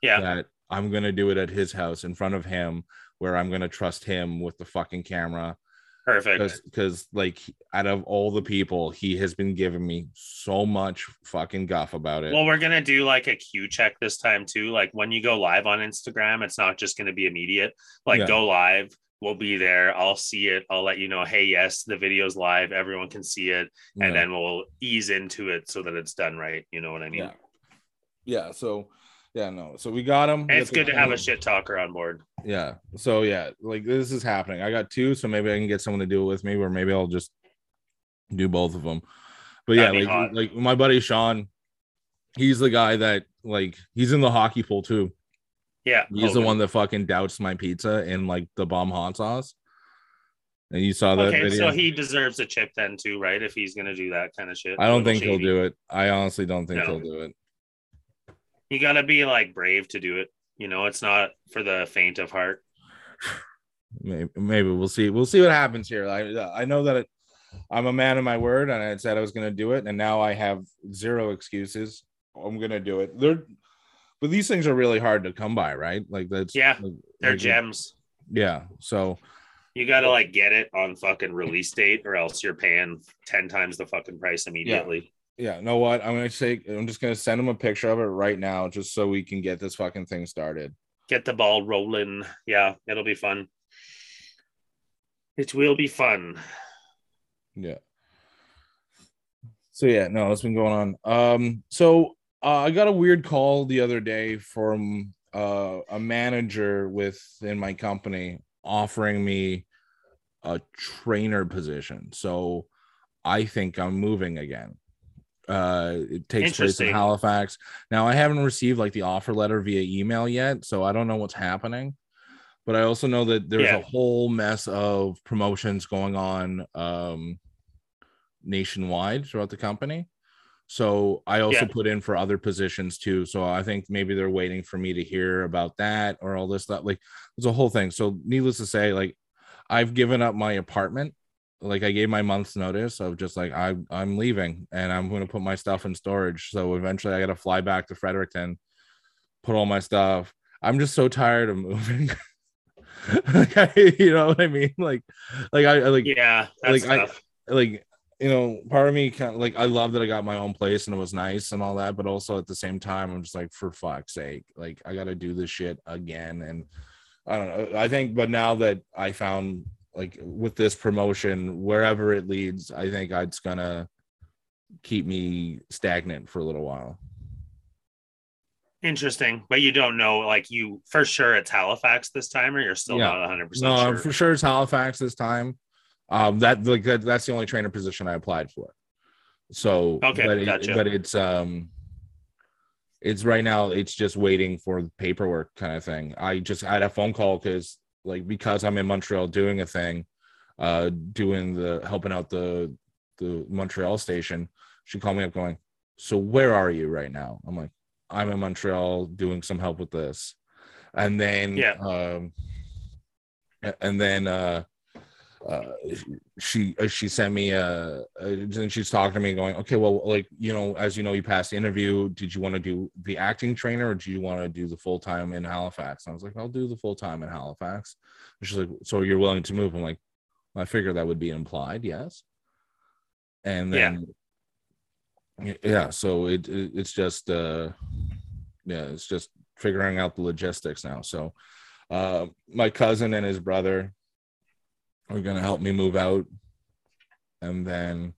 Speaker 3: Yeah,
Speaker 2: that I'm gonna do it at his house in front of him, where I'm gonna trust him with the fucking camera.
Speaker 3: perfect.
Speaker 2: Because, like, out of all the people, he has been giving me so much fucking guff about it.
Speaker 3: Well, we're gonna do like a Q check this time too. Like when you go live on Instagram, it's not just gonna be immediate. Like
Speaker 2: Yeah.
Speaker 3: go live, we'll be there. I'll see it. I'll let you know. Hey, yes, the video's live. Everyone can see it,
Speaker 2: Yeah.
Speaker 3: and then we'll ease into it so that it's done right. You know what I mean?
Speaker 2: yeah, yeah. So, yeah, no. So we got him.
Speaker 3: And it's good to have a shit talker on board.
Speaker 2: yeah so yeah like this is happening i got two so maybe i can get someone to do it with me or maybe i'll just do both of them but yeah
Speaker 3: That'd be
Speaker 2: like,
Speaker 3: hot.
Speaker 2: like my buddy sean he's the guy that like he's in the hockey pool too
Speaker 3: Yeah,
Speaker 2: he's the
Speaker 3: oh,
Speaker 2: one that fucking doubts my pizza in like the bomb hot sauce and you saw that
Speaker 3: Okay,
Speaker 2: video
Speaker 3: so he deserves a chip then too, right? If he's gonna do that kind of shit.
Speaker 2: i don't think he'll do it i honestly don't think
Speaker 3: No.
Speaker 2: he'll do it
Speaker 3: You gotta be like brave to do it. You know, it's not for the faint of heart.
Speaker 2: maybe, maybe we'll see we'll see what happens here i i know that it, i'm a man of my word and i said i was going to do it and now i have zero excuses i'm going to do it they're but these things are really hard to come by right like that's
Speaker 3: Yeah,
Speaker 2: like,
Speaker 3: They're
Speaker 2: like,
Speaker 3: gems.
Speaker 2: yeah so
Speaker 3: You gotta like get it on fucking release date, or else you're paying ten times the fucking price immediately.
Speaker 2: Yeah know what i'm going to say i'm just going to send him a picture of it right now just so we can get this fucking thing started
Speaker 3: Get the ball rolling. Yeah, it'll be fun. It will be fun.
Speaker 2: Yeah. So yeah, no, it's been going on. Um, so uh, I got a weird call the other day from uh, a manager within my company offering me a trainer position. So I think I'm moving again. Uh, it takes place in Halifax. Now I haven't received like the offer letter via email yet, so I don't know what's happening. But I also know that there's
Speaker 3: Yeah.
Speaker 2: a whole mess of promotions going on um, nationwide throughout the company. So I also
Speaker 3: Yeah.
Speaker 2: put in for other positions too. So I think maybe they're waiting for me to hear about that or all this stuff. Like it's a whole thing. So needless to say, like I've given up my apartment. Like I gave my month's notice of just like I I'm leaving and I'm going to put my stuff in storage. So eventually I got to fly back to Fredericton, put all my stuff. I'm just so tired of moving. like I, you know what I mean? Like like I like
Speaker 3: Yeah,
Speaker 2: Like, I- like you know part of me kind of like i love that i got my own place and it was nice and all that but also at the same time i'm just like for fuck's sake like i gotta do this shit again and i don't know i think but now that i found like with this promotion wherever it leads i think it's gonna keep me stagnant for a little while
Speaker 3: Interesting, but you don't know, like you for sure it's Halifax this time, or you're still
Speaker 2: Yeah.
Speaker 3: not 100
Speaker 2: no
Speaker 3: percent
Speaker 2: I'm
Speaker 3: sure.
Speaker 2: for sure it's halifax this time um that like that, that's the only trainer position i applied for so
Speaker 3: Okay,
Speaker 2: but, it-
Speaker 3: gotcha.
Speaker 2: but it's um it's right now it's just waiting for the paperwork kind of thing i just had a phone call because like because i'm in montreal doing a thing uh doing the helping out the the montreal station she called me up going so where are you right now i'm like i'm in montreal doing some help with this and then
Speaker 3: Yeah.
Speaker 2: um and then uh uh she uh, she sent me uh and she's talking to me going okay well like you know as you know you passed the interview. Did you want to do the acting trainer or do you want to do the full-time in halifax? And i was like i'll do the full-time in halifax. And she's like so you're willing to move? I'm like i figured that would be implied yes. And then yeah, yeah so it, it it's just uh yeah it's just figuring out the logistics now. So uh my cousin and his brother are gonna help me move out? And then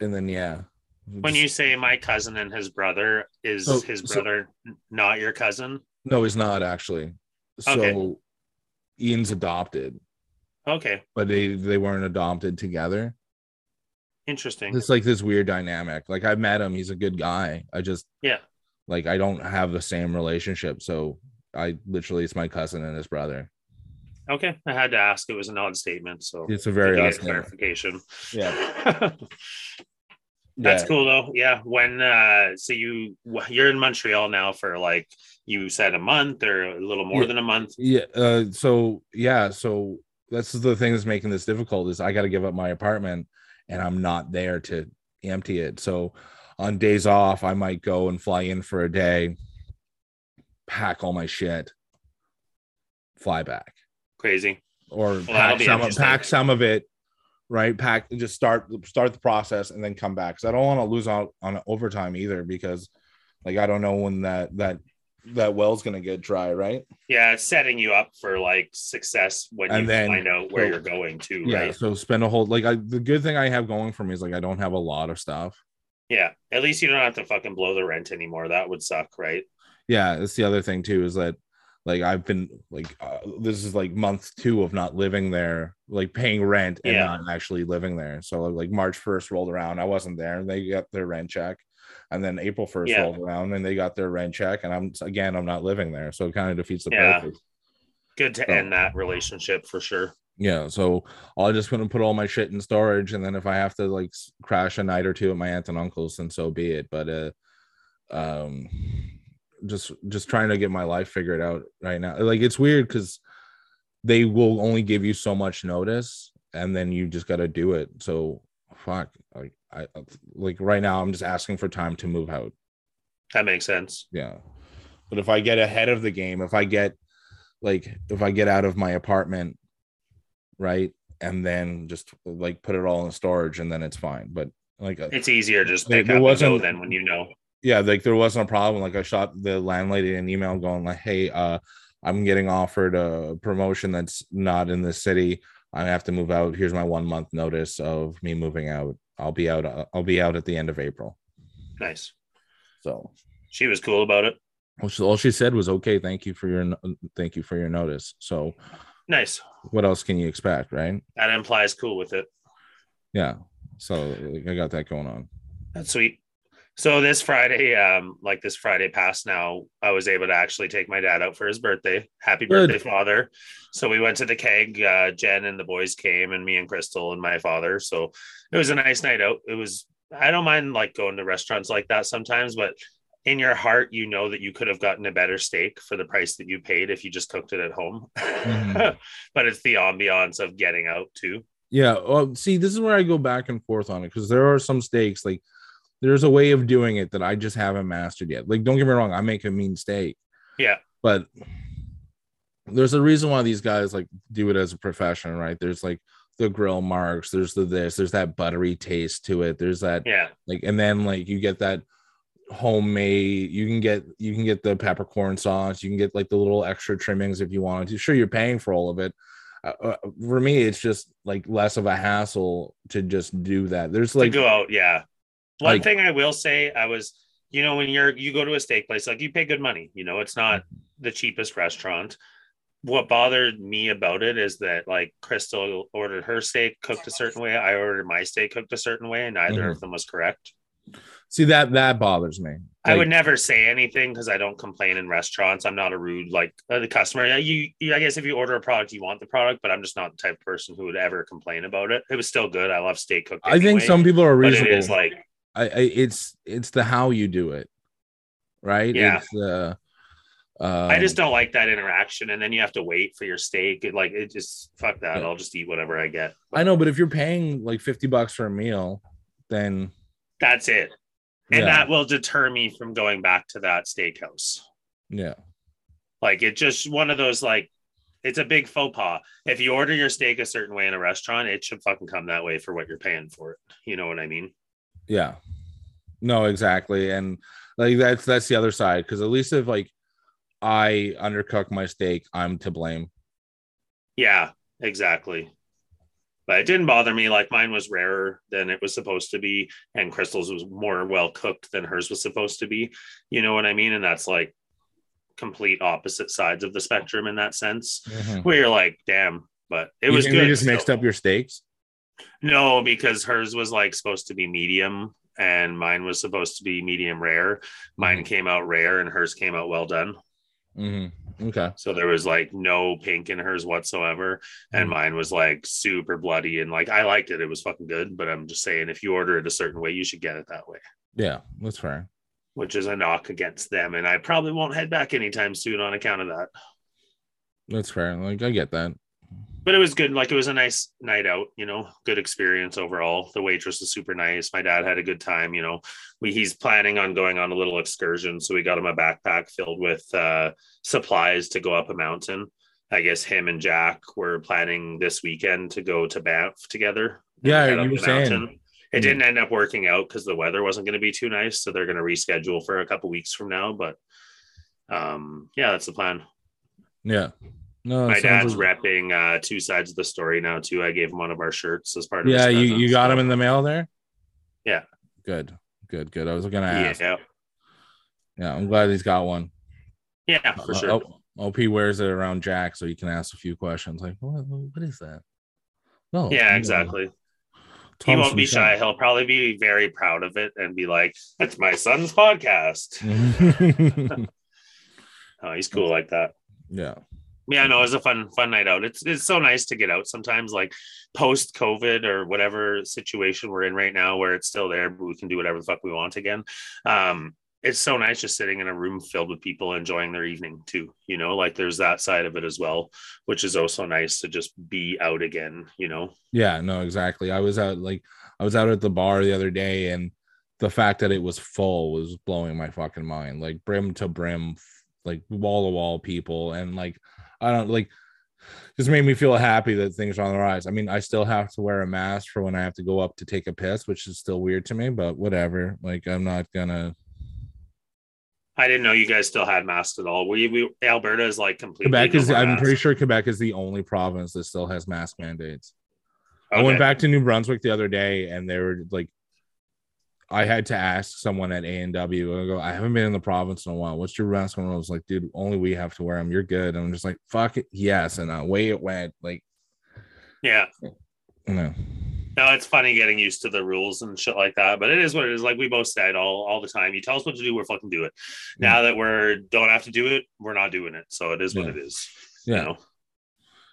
Speaker 2: and then yeah.
Speaker 3: When you say my cousin and his brother, is
Speaker 2: So-
Speaker 3: his
Speaker 2: so-
Speaker 3: brother not your cousin?
Speaker 2: no he's not actually. So
Speaker 3: Okay.
Speaker 2: ian's adopted.
Speaker 3: Okay,
Speaker 2: but they they weren't adopted together.
Speaker 3: Interesting.
Speaker 2: it's like this weird dynamic. Like i met him. He's a good guy. I just
Speaker 3: Yeah.
Speaker 2: like i don't have the same relationship. So i literally it's my cousin and his brother
Speaker 3: Okay, I had to ask. It was an odd statement, so
Speaker 2: it's a very odd
Speaker 3: clarification.
Speaker 2: yeah
Speaker 3: That's
Speaker 2: Yeah.
Speaker 3: cool though. Yeah. When uh so you you're in Montreal now for like you said a month or a little more
Speaker 2: Yeah.
Speaker 3: than a month.
Speaker 2: yeah uh so yeah so that's the thing that's making this difficult is i got to give up my apartment and i'm not there to empty it so on days off i might go and fly in for a day pack all my shit fly back
Speaker 3: Crazy.
Speaker 2: or
Speaker 3: that'll
Speaker 2: pack some pack some of it right pack just start start the process and then come back because i don't want to lose out on overtime either because like i don't know when that that that well's gonna get dry right
Speaker 3: Yeah, setting you up for like success when
Speaker 2: And
Speaker 3: you
Speaker 2: then-
Speaker 3: find out where
Speaker 2: so-
Speaker 3: you're going to,
Speaker 2: yeah
Speaker 3: right?
Speaker 2: so spend a whole like I, the good thing i have going for me is like i don't have a lot of stuff
Speaker 3: Yeah. At least you don't have to fucking blow the rent anymore. That would suck, right?
Speaker 2: yeah that's the other thing too is that like i've been like uh, this is like month two of not living there like paying rent and
Speaker 3: Yeah.
Speaker 2: not actually living there so like march 1st rolled around i wasn't there and they got their rent check and then april 1st
Speaker 3: Yeah.
Speaker 2: rolled around and they got their rent check and i'm again i'm not living there so it kind of defeats the
Speaker 3: Yeah.
Speaker 2: purpose
Speaker 3: Good to
Speaker 2: Oh.
Speaker 3: end that relationship for sure.
Speaker 2: yeah so i'll just gonna put all my shit in storage and then if i have to like crash a night or two at my aunt and uncle's then so be it but uh um just just trying to get my life figured out right now. Like it's weird because they will only give you so much notice and then you just got to do it. So fuck like i like right now i'm just asking for time to move out.
Speaker 3: That makes sense.
Speaker 2: yeah. But if i get ahead of the game if i get like if i get out of my apartment right and then just like put it all in storage and then it's fine. But like uh,
Speaker 3: It's easier just pick
Speaker 2: there
Speaker 3: up and go
Speaker 2: wasn't-
Speaker 3: then when you know.
Speaker 2: Yeah like there wasn't a problem like i shot the landlady an email going like hey uh i'm getting offered a promotion that's not in the city i have to move out here's my one month notice of me moving out i'll be out uh, i'll be out at the end of april
Speaker 3: Nice.
Speaker 2: so
Speaker 3: She was cool about it.
Speaker 2: all she, all she said was okay thank you for your thank you for your notice so
Speaker 3: Nice.
Speaker 2: what else can you expect right
Speaker 3: That implies cool with it.
Speaker 2: yeah so i got that going on
Speaker 3: That's sweet. So this Friday, um, like this Friday past now, I was able to actually take my dad out for his birthday. Happy
Speaker 2: Good.
Speaker 3: birthday, father. So we went to the keg. Uh, Jen and the boys came, and me and Crystal and my father. So it was a nice night out. It was. I don't mind like going to restaurants like that sometimes, but in your heart, you know that you could have gotten a better steak for the price that you paid if you just cooked it at home.
Speaker 2: Mhm.
Speaker 3: but it's the ambiance of getting out too.
Speaker 2: Yeah. Well, see, this is where I go back and forth on it because there are some steaks like there's a way of doing it that I just haven't mastered yet. Like, don't get me wrong, I make a mean steak,
Speaker 3: Yeah.
Speaker 2: but there's a reason why these guys like do it as a profession, right? There's like the grill marks, there's the this, there's that buttery taste to it, there's that
Speaker 3: Yeah.
Speaker 2: like, and then like you get that homemade you can get you can get the peppercorn sauce you can get like the little extra trimmings if you wanted to sure you're paying for all of it uh, uh, for me it's just like less of a hassle to just do that there's like
Speaker 3: to go out. Yeah. One
Speaker 2: like-
Speaker 3: thing I will say, I was, you know, when you're you go to a steak place, like you pay good money. You know, it's not
Speaker 2: Mm-hmm.
Speaker 3: the cheapest restaurant. What bothered me about it is that like Crystal ordered her steak cooked a certain way. I ordered my steak cooked a certain way, and neither
Speaker 2: Mhm.
Speaker 3: of them was correct.
Speaker 2: see that that bothers me
Speaker 3: I would never say anything because I don't complain in restaurants. I'm not a rude like uh, the customer. You, you, I guess if you order a product, you want the product, but I'm just not the type of person who would ever complain about it. It was still good. I love steak cooked.
Speaker 2: i think some people are
Speaker 3: but it
Speaker 2: reasonable
Speaker 3: like
Speaker 2: I, I it's it's the how you do it right
Speaker 3: Yeah.
Speaker 2: it's uh Um,
Speaker 3: I just don't like that interaction, and then you have to wait for your steak. It, like it just fuck that.
Speaker 2: Yeah.
Speaker 3: I'll just eat whatever I get.
Speaker 2: I know, but if you're paying like 50 bucks for a meal, then
Speaker 3: That's it, and
Speaker 2: Yeah.
Speaker 3: that will deter me from going back to that steakhouse.
Speaker 2: yeah.
Speaker 3: Like it just one of those like it's a big faux pas. If you order your steak a certain way in a restaurant, it should fucking come that way for what you're paying for it. You know what I mean?
Speaker 2: Yeah. No, exactly. And like that's that's the other side because at least if like I undercook my steak, I'm to blame.
Speaker 3: Yeah, exactly. But it didn't bother me. Like mine was rarer than it was supposed to be, and Crystal's was more well cooked than hers was supposed to be. You know what I mean? And that's like complete opposite sides of the spectrum in that sense. Mm-hmm. Where you're like, damn, but it
Speaker 2: You
Speaker 3: was good.
Speaker 2: They just
Speaker 3: still.
Speaker 2: mixed up your steaks.
Speaker 3: No, because hers was like supposed to be medium and mine was supposed to be medium rare. Mine came out rare and hers came out well done.
Speaker 2: Mm-hmm. Okay.
Speaker 3: So there was like no pink in hers whatsoever. And
Speaker 2: Mhm.
Speaker 3: mine was like super bloody and like I liked it. It was fucking good. But I'm just saying if you order it a certain way, you should get it that way,
Speaker 2: Yeah, that's fair.
Speaker 3: which is a knock against them. And I probably won't head back anytime soon on account of that.
Speaker 2: That's fair. Like I get that.
Speaker 3: But it was good. Like it was a nice night out, you know, good experience overall. The waitress was super nice. My dad had a good time, you know. We he's planning on going on a little excursion, so we got him a backpack filled with uh, supplies to go up a mountain. I guess him and Jack were planning this weekend to go to Banff together.
Speaker 2: Yeah, you were saying.
Speaker 3: It didn't end up working out because the weather wasn't going to be too nice, so they're going to reschedule for a couple weeks from now. But um, yeah, that's the plan.
Speaker 2: Yeah. No,
Speaker 3: My dad's
Speaker 2: like-
Speaker 3: repping uh, two sides of the story now too. I gave him one of our shirts as part of.
Speaker 2: Yeah, you, you got him in the mail there?
Speaker 3: Yeah.
Speaker 2: Good. Good, good. I was gonna ask.
Speaker 3: Yeah,
Speaker 2: Yeah, I'm glad he's got one.
Speaker 3: yeah, for
Speaker 2: Uh,
Speaker 3: sure.
Speaker 2: oh, OP wears it around Jack so he can ask a few questions like, what, what is that? No.
Speaker 3: yeah, exactly. He won't be shy. He'll probably be very proud of it and be like, "That's my son's podcast." Oh, he's cool like that.
Speaker 2: yeah.
Speaker 3: Yeah, no, it was a fun, fun night out. It's it's so nice to get out sometimes, like post COVID or whatever situation we're in right now, where it's still there, but we can do whatever the fuck we want again. Um, it's so nice just sitting in a room filled with people enjoying their evening too. You know, like there's that side of it as well, which is also nice to just be out again. You know,
Speaker 2: Yeah, no, exactly. I was out like I was out at the bar the other day and the fact that it was full was blowing my fucking mind. Like brim to brim, like wall to wall people and like I don't like just made me feel happy that things are on the rise. I mean, I still have to wear a mask for when I have to go up to take a piss, which is still weird to me, but whatever. Like I'm not gonna
Speaker 3: I didn't know you guys still had masks at all. We, we Alberta is like completely.
Speaker 2: Quebec is I'm
Speaker 3: masks.
Speaker 2: pretty sure Quebec is the only province that still has mask mandates. I went back to New Brunswick the other day and they were like, I had to ask someone at A and W. I go, I haven't been in the province in a while. What's your mask? And I was like, dude, only we have to wear them. You're good. And I'm just like, fuck it, yes. And uh, away it went. Like,
Speaker 3: Yeah.
Speaker 2: no,
Speaker 3: No, it's funny getting used to the rules and shit like that, but it is what it is. Like we both said all, all the time, you tell us what to do, we're fucking do it. Now that we're don't have to do it, we're not doing it. So it is what
Speaker 2: Yeah.
Speaker 3: it is.
Speaker 2: Yeah.
Speaker 3: You know?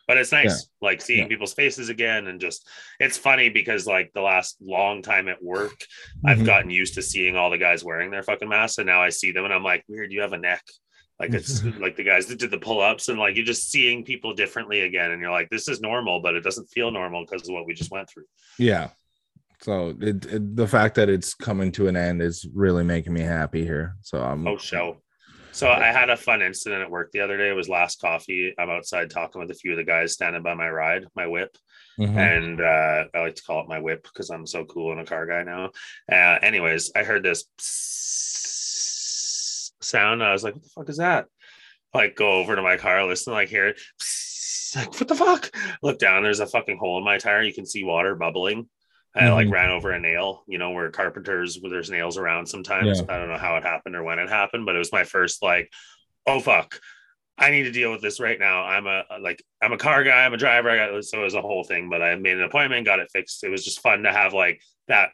Speaker 3: But it's nice, like seeing
Speaker 2: Yeah.
Speaker 3: people's faces again, and just it's funny because like the last long time at work, I've
Speaker 2: Mhm.
Speaker 3: gotten used to seeing all the guys wearing their fucking masks, and now I see them and I'm like, weird, you have a neck. Like it's like the guys that did the pull-ups and like you're just seeing people differently again, and you're like, this is normal, but it doesn't feel normal because of what we just went through.
Speaker 2: yeah. So it, it, the fact that it's coming to an end is really making me happy here. So I'm
Speaker 3: Oh, show. So I had a fun incident at work the other day. It was last coffee. I'm outside talking with a few of the guys standing by my ride, my whip,
Speaker 2: Mhm.
Speaker 3: and uh, I like to call it my whip because I'm so cool and a car guy now. Uh, anyways, I heard this sound. I was like, "What the fuck is that?" Like, go over to my car, listen, like hear it. Like, what the fuck? Look down. There's a fucking hole in my tire. You can see water bubbling. I like
Speaker 2: Mhm.
Speaker 3: ran over a nail, you know, where carpenters, where there's nails around sometimes.
Speaker 2: Yeah.
Speaker 3: I don't know how it happened or when it happened, but it was my first like, oh fuck, I need to deal with this right now. I'm a like I'm a car guy, I'm a driver. I got so it was a whole thing, but I made an appointment, got it fixed. It was just fun to have like that.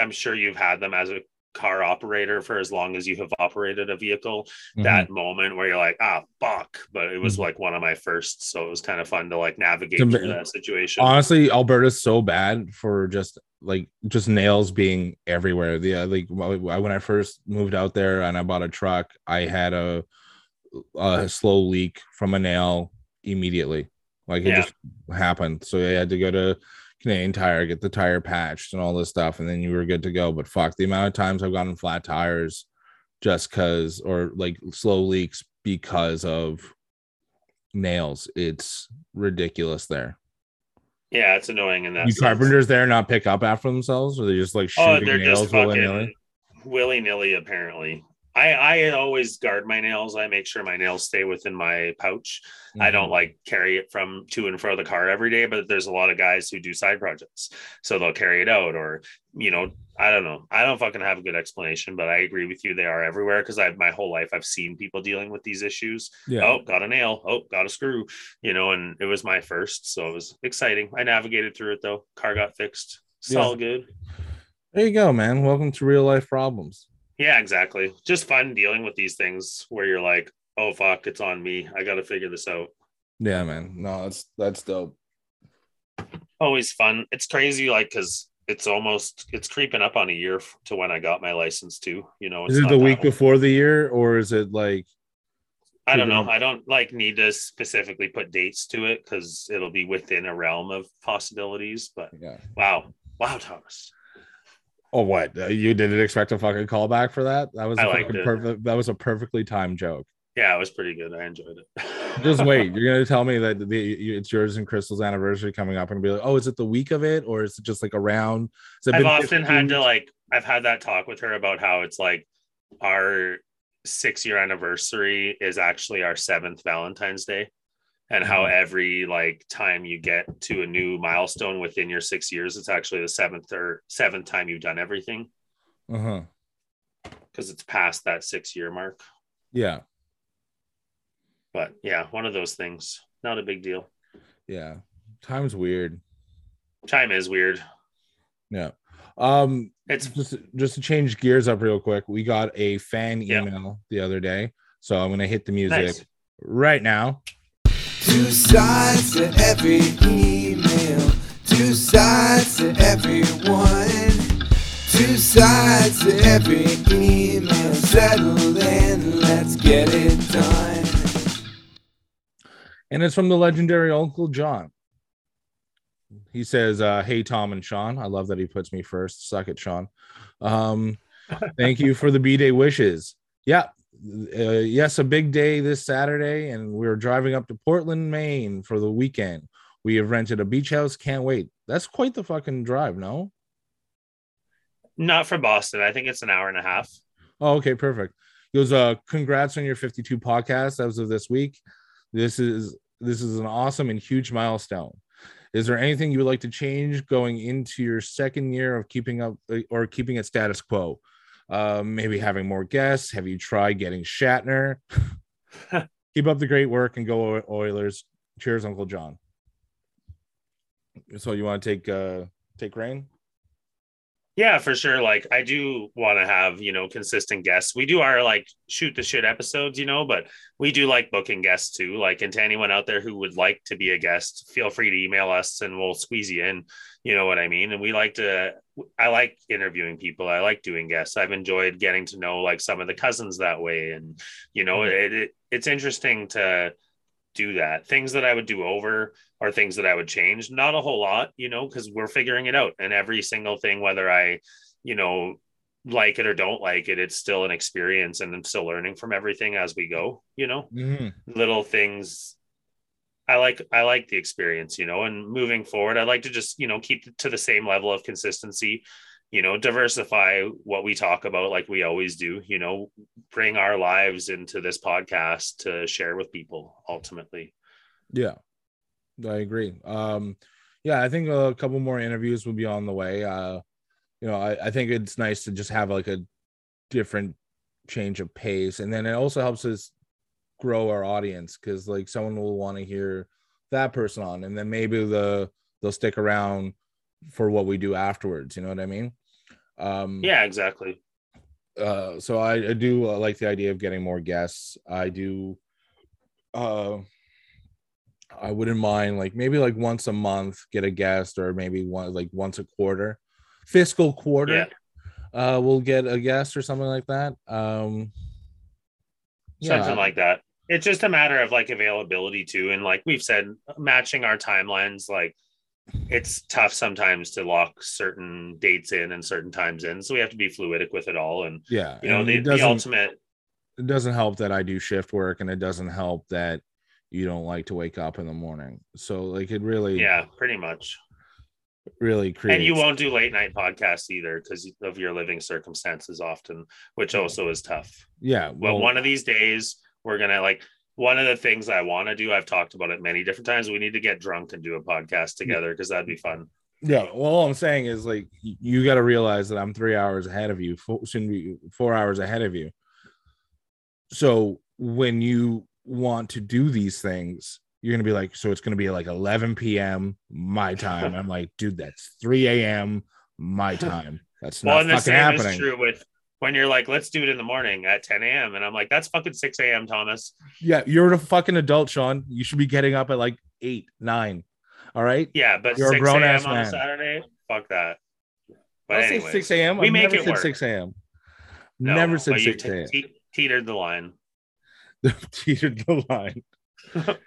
Speaker 3: I'm sure you've had them as a car operator for as long as you have operated a vehicle.
Speaker 2: Mhm.
Speaker 3: That moment where you're like, ah, fuck. But it was
Speaker 2: Mhm.
Speaker 3: like one of my first, so it was kind of fun to like navigate
Speaker 2: To
Speaker 3: through that situation.
Speaker 2: honestly alberta's so bad for just like just nails being everywhere the uh, like when i first moved out there and i bought a truck i had a a slow leak from a nail immediately. Like it
Speaker 3: Yeah.
Speaker 2: just happened. So I had to go to Canadian Tire, get the tire patched and all this stuff, and then you were good to go. But fuck, the amount of times I've gotten flat tires just because, or like slow leaks because of nails, it's ridiculous there.
Speaker 3: Yeah, it's annoying in that.
Speaker 2: You carpenters there not pick up after themselves, or they just like
Speaker 3: Oh,
Speaker 2: shooting
Speaker 3: they're
Speaker 2: nails willy-nilly?
Speaker 3: willy nilly. Apparently, I I always guard my nails. I make sure my nails stay within my pouch. I
Speaker 2: Mm-hmm.
Speaker 3: don't like carry it from to and fro the car every day, but there's a lot of guys who do side projects, so they'll carry it out, or you know, I don't know. I don't fucking have a good explanation, but I agree with you. They are everywhere because I've my whole life I've seen people dealing with these issues.
Speaker 2: Yeah.
Speaker 3: Oh, got a nail. Oh, got a screw. You know, and it was my first, so it was exciting. I navigated through it though. Car got fixed. It's
Speaker 2: Yeah.
Speaker 3: all good.
Speaker 2: There you go, man. Welcome to real life problems.
Speaker 3: Yeah, exactly. Just fun dealing with these things where you're like, oh fuck, it's on me. I got to figure this out.
Speaker 2: Yeah, man. No, that's that's dope.
Speaker 3: Always fun. It's crazy, like because it's almost it's creeping up on a year to when I got my license too. You know,
Speaker 2: Is it the week
Speaker 3: long.
Speaker 2: before the year, or is it like
Speaker 3: I don't know.
Speaker 2: creeping?
Speaker 3: I don't like need to specifically put dates to it because it'll be within a realm of possibilities. But
Speaker 2: yeah?
Speaker 3: wow, wow, Thomas.
Speaker 2: Oh, what Uh, you didn't expect a fucking callback for that? That was a fucking perfect. That was a perfectly timed joke.
Speaker 3: Yeah, it was pretty good. I enjoyed it.
Speaker 2: Just wait. You're gonna tell me that the, it's yours and Crystal's anniversary coming up, and be like, oh, is it the week of it, or is it just like around?
Speaker 3: I've
Speaker 2: been
Speaker 3: often
Speaker 2: 15
Speaker 3: had to like I've had that talk with her about how it's like our six year anniversary is actually our seventh Valentine's Day. And how
Speaker 2: Mhm.
Speaker 3: every like time you get to a new milestone within your six years, it's actually the seventh or seventh time you've done everything
Speaker 2: Uh-huh.
Speaker 3: because it's past that six year mark.
Speaker 2: Yeah,
Speaker 3: But yeah, one of those things. Not a big deal.
Speaker 2: yeah. Time's weird.
Speaker 3: Time is weird.
Speaker 2: Yeah. Um,
Speaker 3: It's
Speaker 2: just just to change gears up real quick. We got a fan
Speaker 3: Yeah.
Speaker 2: email the other day, so I'm gonna hit the music
Speaker 3: nice.
Speaker 2: right now.
Speaker 1: Two sides to every email, two sides to everyone, two sides to every email. Settle in, let's get it done.
Speaker 2: and it's from the legendary Uncle John. He says, uh, "Hey Tom and Sean, I love that he puts me first. Suck it, Sean. Um, thank you for the b day wishes. Yeah, uh, yes, a big day this Saturday, and we're driving up to Portland, Maine for the weekend. We have rented a beach house. Can't wait. That's quite the fucking drive, no?
Speaker 3: Not for Boston. I think it's an hour and a half.
Speaker 2: Oh, okay, perfect. He goes, uh, congrats on your 52 podcast as of this week. This is this is an awesome and huge milestone. Is there anything you would like to change going into your second year of keeping up uh, or keeping it status quo? Uh, maybe having more guests. Have you tried getting Shatner? Keep up the great work and go Oilers. Cheers, Uncle John. So you want to take uh take rain?
Speaker 3: Yeah, for sure. Like I do want to have, you know, consistent guests. We do our like shoot the shit episodes, you know, but we do like booking guests too. Like, and to anyone out there who would like to be a guest, feel free to email us and we'll squeeze you in. You know what I mean? And we like to, I like interviewing people. I like doing guests. I've enjoyed getting to know like some of the cousins that way. And, you know, mm-hmm. it, it it's interesting to do that. Things that I would do over are things that I would change. Not a whole lot, you know, because we're figuring it out. And every single thing, whether I, you know, like it or don't like it, it's still an experience and I'm still learning from everything as we go, you know,
Speaker 2: Mhm.
Speaker 3: little things. I like I like the experience, you know, and moving forward, I'd like to just, you know, keep to the same level of consistency, you know, diversify what we talk about like we always do, you know, bring our lives into this podcast to share with people ultimately.
Speaker 2: Yeah, I agree. Um, yeah, I think a couple more interviews will be on the way. Uh, you know, I, I think it's nice to just have like a different change of pace, and then it also helps us grow our audience because like someone will want to hear that person on, and then maybe the they'll stick around for what we do afterwards. You know what I mean? Um,
Speaker 3: Yeah, exactly.
Speaker 2: uh so I, I do uh, like the idea of getting more guests. I do uh i wouldn't mind like maybe like once a month get a guest or maybe one like once a quarter fiscal quarter uh we'll get a guest or something like that. Um yeah.
Speaker 3: Something like that. it's just a matter of like availability too. And like we've said matching our timelines like it's tough sometimes to lock certain dates in and certain times in so we have to be fluidic with it all and
Speaker 2: Yeah.
Speaker 3: you know
Speaker 2: and
Speaker 3: the, the ultimate
Speaker 2: it doesn't help that I do shift work and it doesn't help that you don't like to wake up in the morning. So like it really
Speaker 3: yeah pretty much
Speaker 2: really creates
Speaker 3: and you won't do late night podcasts either because of your living circumstances often which also is tough
Speaker 2: yeah
Speaker 3: but
Speaker 2: well,
Speaker 3: one of these days we're gonna like one of the things i want to do i've talked about it many different times we need to get drunk and do a podcast mm. together because that'd be fun.
Speaker 2: Yeah well all i'm saying is like you got to realize that i'm three hours ahead of you four, soon be four hours ahead of you. So when you want to do these things you're gonna be like so it's gonna be like 11 p.m my time. I'm like dude that's 3 a.m my time. That's
Speaker 3: well
Speaker 2: not
Speaker 3: the
Speaker 2: fucking happening
Speaker 3: is true with when you're like let's do it in the morning at 10 a.m and i'm like that's fucking 6 a.m thomas
Speaker 2: yeah you're a fucking adult sean you should be getting up at like 8 9 all right
Speaker 3: yeah but
Speaker 2: You're a
Speaker 3: 6
Speaker 2: grown-ass
Speaker 3: a.m on
Speaker 2: man.
Speaker 3: a saturday fuck that but
Speaker 2: I'll say 6 a.m.
Speaker 3: we
Speaker 2: I've
Speaker 3: make
Speaker 2: never
Speaker 3: it work.
Speaker 2: 6 a.m.
Speaker 3: no,
Speaker 2: never said 6 a.m.
Speaker 3: te- teetered the line
Speaker 2: teetered the line.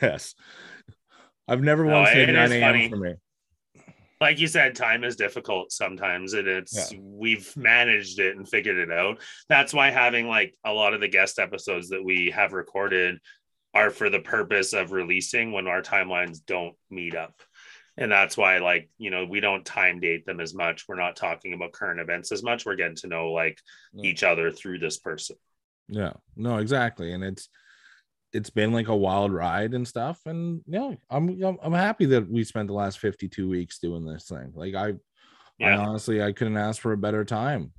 Speaker 2: yes. I've never
Speaker 3: No,
Speaker 2: once said 9 a.m. for me.
Speaker 3: Like you said, time is difficult sometimes, and it's we've managed it and figured it out. That's why having like a lot of the guest episodes that we have recorded are for the purpose of releasing when our timelines don't meet up. And that's why, like, you know, we don't time date them as much. We're not talking about current events as much. We're getting to know like
Speaker 2: Yeah.
Speaker 3: each other through this person.
Speaker 2: Yeah. No, exactly. And it's it's been like a wild ride and stuff. And yeah, I'm I'm, happy that we spent the last 52 weeks doing this thing. Like I, I honestly I couldn't ask for a better time.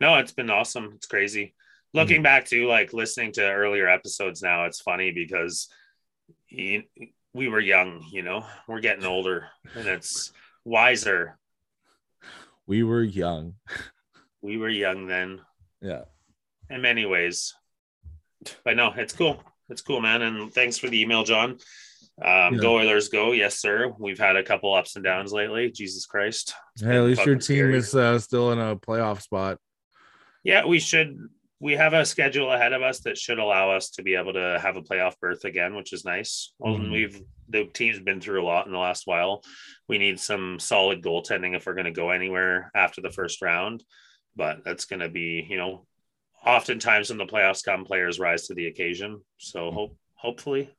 Speaker 3: No, it's been awesome. It's crazy. Looking mm-hmm. back to like listening to earlier episodes now, it's funny because you, we were young, you know, we're getting older and it's wiser.
Speaker 2: We were young.
Speaker 3: We were young then
Speaker 2: Yeah.
Speaker 3: in many ways. But no, it's cool. It's cool, man. And thanks for the email, John. Um,
Speaker 2: Yeah.
Speaker 3: Go Oilers, go. Yes, sir. We've had a couple ups and downs lately. Jesus Christ.
Speaker 2: Hey, at least your team
Speaker 3: scary.
Speaker 2: is uh, still in a playoff spot.
Speaker 3: Yeah, we should. We have a schedule ahead of us that should allow us to be able to have a playoff berth again, which is nice. Well,
Speaker 2: Mhm.
Speaker 3: we've the team's been through a lot in the last while. We need some solid goaltending if we're going to go anywhere after the first round. But that's going to be, you know, oftentimes when the playoffs come, players rise to the occasion. So hope, hopefully,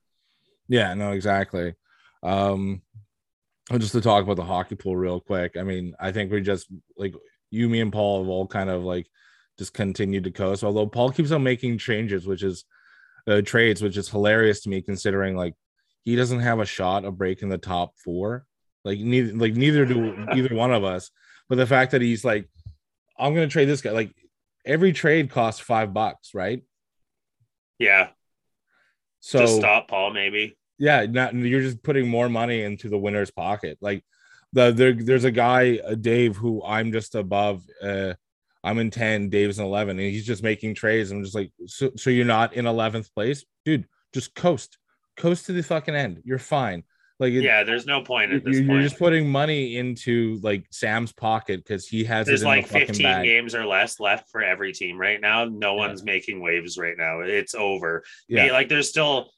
Speaker 2: Yeah, no, exactly. Um, just to talk about the hockey pool real quick. I mean, I think we just like you, me, and Paul have all kind of like just continued to coast. Although Paul keeps on making changes, which is uh, trades, which is hilarious to me considering like he doesn't have a shot of breaking the top four. Like neither, like neither do either one of us. But the fact that he's like, I'm gonna trade this guy. Like every trade costs five bucks, right?
Speaker 3: yeah,
Speaker 2: So
Speaker 3: just stop Paul. Maybe.
Speaker 2: Yeah not you're just putting more money into the winner's pocket. Like the there, there's a guy uh, dave who i'm just above uh i'm in 10 dave's in 11 and he's just making trades. I'm just like so, so you're not in 11th place? Dude just coast. Coast to the fucking end. You're fine like it,
Speaker 3: yeah. There's no point at this
Speaker 2: you're
Speaker 3: point.
Speaker 2: just putting money into like sam's pocket because he has
Speaker 3: There's like
Speaker 2: the
Speaker 3: 15
Speaker 2: bag
Speaker 3: games or less left for every team right now. No
Speaker 2: Yeah.
Speaker 3: one's making waves right now. It's over.
Speaker 2: yeah
Speaker 3: like there's still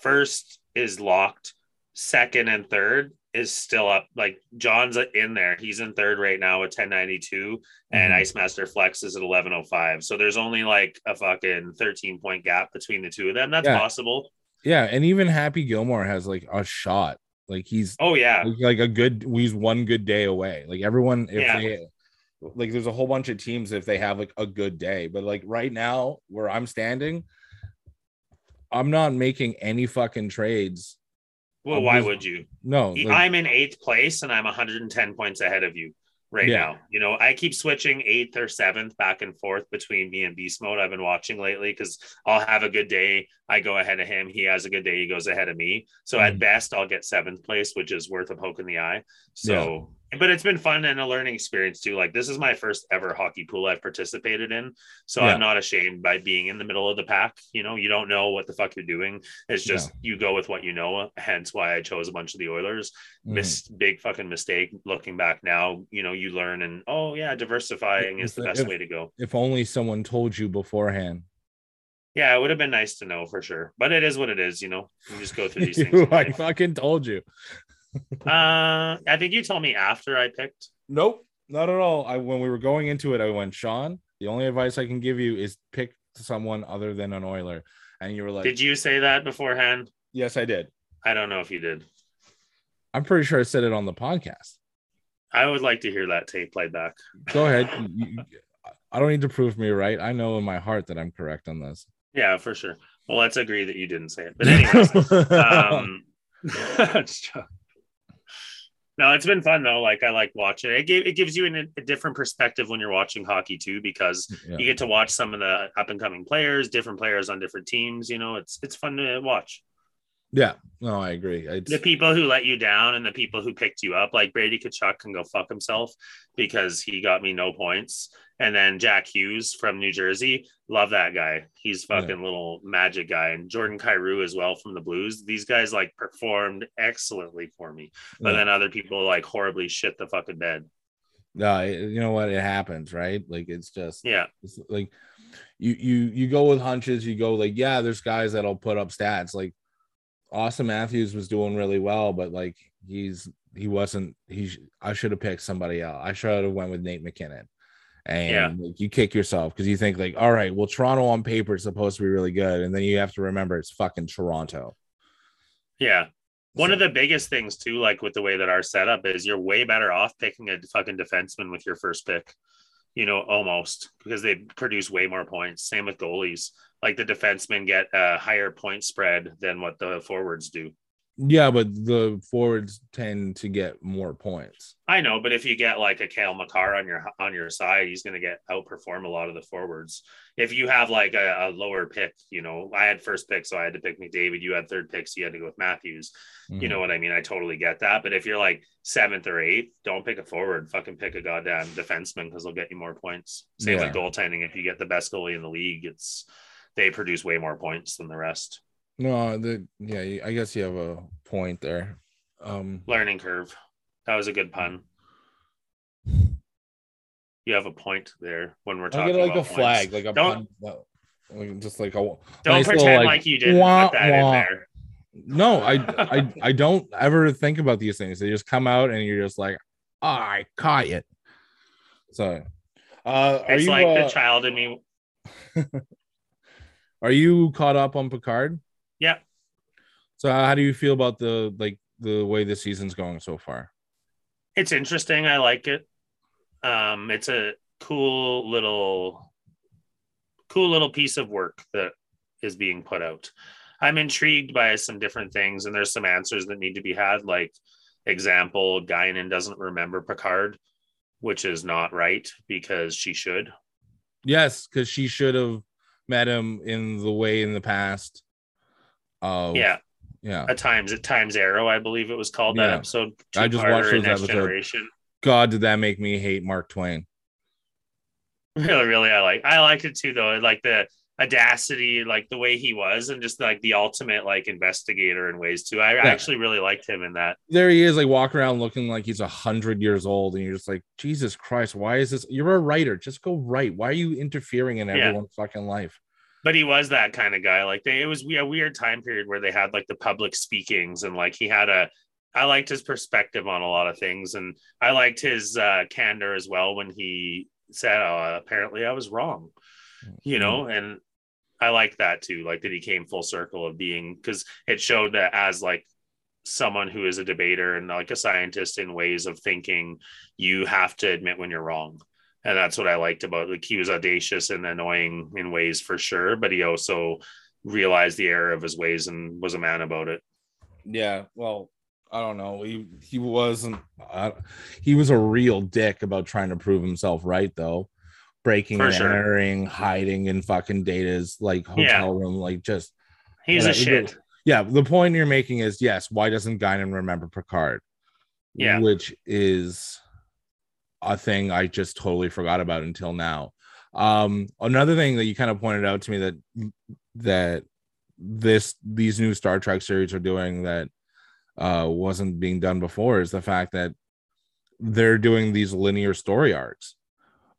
Speaker 3: first is locked, second and third is still up. Like John's in there. He's in third right now with 1092, and
Speaker 2: Mhm.
Speaker 3: Ice Master Flex is at 1105. So there's only like a fucking 13 point gap between the two of them. That's
Speaker 2: Yeah.
Speaker 3: possible.
Speaker 2: yeah and even happy gilmore has like a shot like he's
Speaker 3: Oh yeah.
Speaker 2: like, a good he's one good day away like everyone if
Speaker 3: Yeah.
Speaker 2: they like there's a whole bunch of teams if they have like a good day but like right now where i'm standing i'm not making any fucking trades
Speaker 3: Well,
Speaker 2: I'm
Speaker 3: why
Speaker 2: just-
Speaker 3: would you?
Speaker 2: no like,
Speaker 3: I'm in eighth place and I'm 110 points ahead of you right
Speaker 2: Yeah.
Speaker 3: now. You know, I keep switching eighth or seventh back and forth between me and Beast Mode. I've been watching lately because I'll have a good day. I go ahead of him. He has a good day. He goes ahead of me. So at
Speaker 2: Mhm.
Speaker 3: best, I'll get seventh place, which is worth a poke in the eye. So, but it's been fun and a learning experience too. Like this is my first ever hockey pool I've participated in. So
Speaker 2: Yeah.
Speaker 3: I'm not ashamed by being in the middle of the pack. You know, you don't know what the fuck you're doing. It's just you go with what you know. Hence why I chose a bunch of the Oilers
Speaker 2: mm-hmm.
Speaker 3: mis- big fucking mistake looking back now you know you learn and oh yeah diversifying is the best
Speaker 2: if-
Speaker 3: way to go
Speaker 2: if only someone told you beforehand
Speaker 3: Yeah, it would have been nice to know for sure, but it is what it is. You know, you just go through these things.
Speaker 2: I fucking told you.
Speaker 3: uh, I think you told me after I picked.
Speaker 2: Nope, not at all. I when we were going into it, I went, Sean. The only advice I can give you is pick someone other than an Oiler. And you were like,
Speaker 3: Did you say that beforehand?
Speaker 2: Yes, I did.
Speaker 3: I don't know if you did.
Speaker 2: I'm pretty sure I said it on the podcast.
Speaker 3: I would like to hear that tape played back.
Speaker 2: Go ahead. I don't need to prove me right. I know in my heart that I'm correct on this.
Speaker 3: Yeah, for sure. Well, let's agree that you didn't say it. But anyways, um. no, it's been fun though. Like I like watching it. It, gave, it gives you an, a different perspective when you're watching hockey too, because
Speaker 2: Yeah.
Speaker 3: you get to watch some of the up and coming players, different players on different teams. You know, it's it's fun to watch.
Speaker 2: yeah. No, I agree.
Speaker 3: The people who let you down and the people who picked you up, like Brady Tkachuk can go fuck himself because he got me no points. And then Jack Hughes from New Jersey, love that guy. He's
Speaker 2: Yeah.
Speaker 3: fucking little magic guy. And Jordan Kyrou as well from the Blues. These guys like performed excellently for me. But
Speaker 2: Yeah.
Speaker 3: then other people like horribly shit the fucking bed.
Speaker 2: no, you know what? It happens, right? Like it's just
Speaker 3: Yeah.
Speaker 2: It's like you you you go with hunches. You go like, yeah, there's guys that'll put up stats. Like Auston Matthews was doing really well, but like he's he wasn't. He I should have picked somebody else. I should have went with Nate MacKinnon. And
Speaker 3: Yeah.
Speaker 2: like, you kick yourself because you think like, all right, well, Toronto on paper is supposed to be really good, and then you have to remember it's fucking Toronto.
Speaker 3: Yeah. One of the biggest things too, like with the way that our setup is, you're way better off picking a fucking defenseman with your first pick. You know, almost because they produce way more points. Same with goalies. Like the defensemen get a higher point spread than what the forwards do.
Speaker 2: Yeah, but the forwards tend to get more points.
Speaker 3: I know, but if you get like a Cale Makar on your on your side, he's going to get outperform a lot of the forwards. If you have like a, a lower pick, you know, I had first pick, so I had to pick McDavid. You had third pick, so you had to go with Matthews.
Speaker 2: Mm-hmm.
Speaker 3: You know what I mean? I totally get that. But if you're like seventh or eighth, don't pick a forward. Fucking pick a goddamn defenseman because they'll get you more points. Same
Speaker 2: Yeah.
Speaker 3: with goaltending. If you get the best goalie in the league, it's they produce way more points than the rest.
Speaker 2: No, the yeah, I guess you have a point there. Um,
Speaker 3: Learning curve. That was a good pun. You have a point there when we're
Speaker 2: I
Speaker 3: talking
Speaker 2: get like
Speaker 3: about
Speaker 2: a flag, like a
Speaker 3: Don't-
Speaker 2: pun- like, just like a
Speaker 3: Don't
Speaker 2: nice little,
Speaker 3: pretend
Speaker 2: like,
Speaker 3: like, you didn't
Speaker 2: wah,
Speaker 3: put that in there.
Speaker 2: no, I I I don't ever think about these things. They just come out and you're just like, oh, I caught it. So, uh, are
Speaker 3: It's
Speaker 2: you
Speaker 3: like
Speaker 2: uh,
Speaker 3: the child in me.
Speaker 2: are you caught up on Picard? So how do you feel about the like the way the season's going so far?
Speaker 3: It's interesting. I like it. Um, it's a cool little, cool little piece of work that is being put out. I'm intrigued by some different things, and there's some answers that need to be had. Like, example, Guinan doesn't remember Picard, which is not right because she should.
Speaker 2: Yes, because she should have met him in the way in the past. Of
Speaker 3: Yeah,
Speaker 2: yeah.
Speaker 3: at times, at Time's Arrow, I believe it was called that
Speaker 2: Yeah.
Speaker 3: episode.
Speaker 2: I just watched those
Speaker 3: Next
Speaker 2: episodes.
Speaker 3: Generation.
Speaker 2: God, did that make me hate Mark Twain?
Speaker 3: Really, really, I like. I liked it too, though. I like the audacity, like the way he was, and just like the ultimate like investigator in ways too. I actually really liked him in that.
Speaker 2: There he is, like walking around looking like he's a hundred years old, and you're just like, Jesus Christ, why is this? You're a writer, just go write. Why are you interfering in
Speaker 3: Yeah.
Speaker 2: everyone's fucking life?
Speaker 3: But he was that kind of guy. Like they, it was a weird time period where they had like the public speakings, and like he had a. I liked his perspective on a lot of things, and I liked his uh, candor as well when he said, "Oh, apparently I was wrong," you know, and I like that too. Like that he came full circle of being because it showed that as like someone who is a debater and like a scientist in ways of thinking, you have to admit when you're wrong. And that's what I liked about like he was audacious and annoying in ways for sure, but he also realized the error of his ways and was a man about it.
Speaker 2: Yeah, well, I don't know. He he wasn't. Uh, he was a real dick about trying to prove himself right, though. Breaking
Speaker 3: For
Speaker 2: and
Speaker 3: sure.
Speaker 2: entering, hiding in fucking Data's like hotel
Speaker 3: Yeah.
Speaker 2: room, like just
Speaker 3: He's a shit.
Speaker 2: yeah. The point you're making is yes. Why doesn't Guinan remember Picard?
Speaker 3: Yeah.
Speaker 2: which is a thing I just totally forgot about until now. Um, another thing that you kind of pointed out to me that that this these new Star Trek series are doing that uh wasn't being done before is the fact that they're doing these linear story arcs.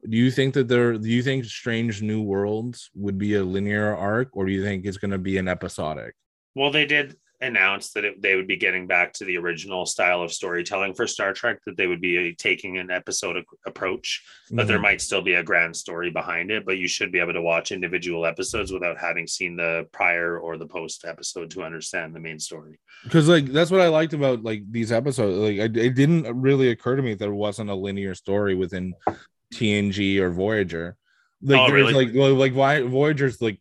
Speaker 2: do you think that there do you think Strange New Worlds would be a linear arc or do you think it's going to be an episodic?
Speaker 3: Well, they did announce that it, they would be getting back to the original style of storytelling for Star Trek, that they would be taking an episodic approach, but there
Speaker 2: Mhm.
Speaker 3: might still be a grand story behind it. But you should be able to watch individual episodes without having seen the prior or the post episode to understand the main story.
Speaker 2: because like that's what I liked about like these episodes. Like I, it didn't really occur to me that there wasn't a linear story within TNG or Voyager. Like
Speaker 3: Oh, really?
Speaker 2: like like why Voyager's like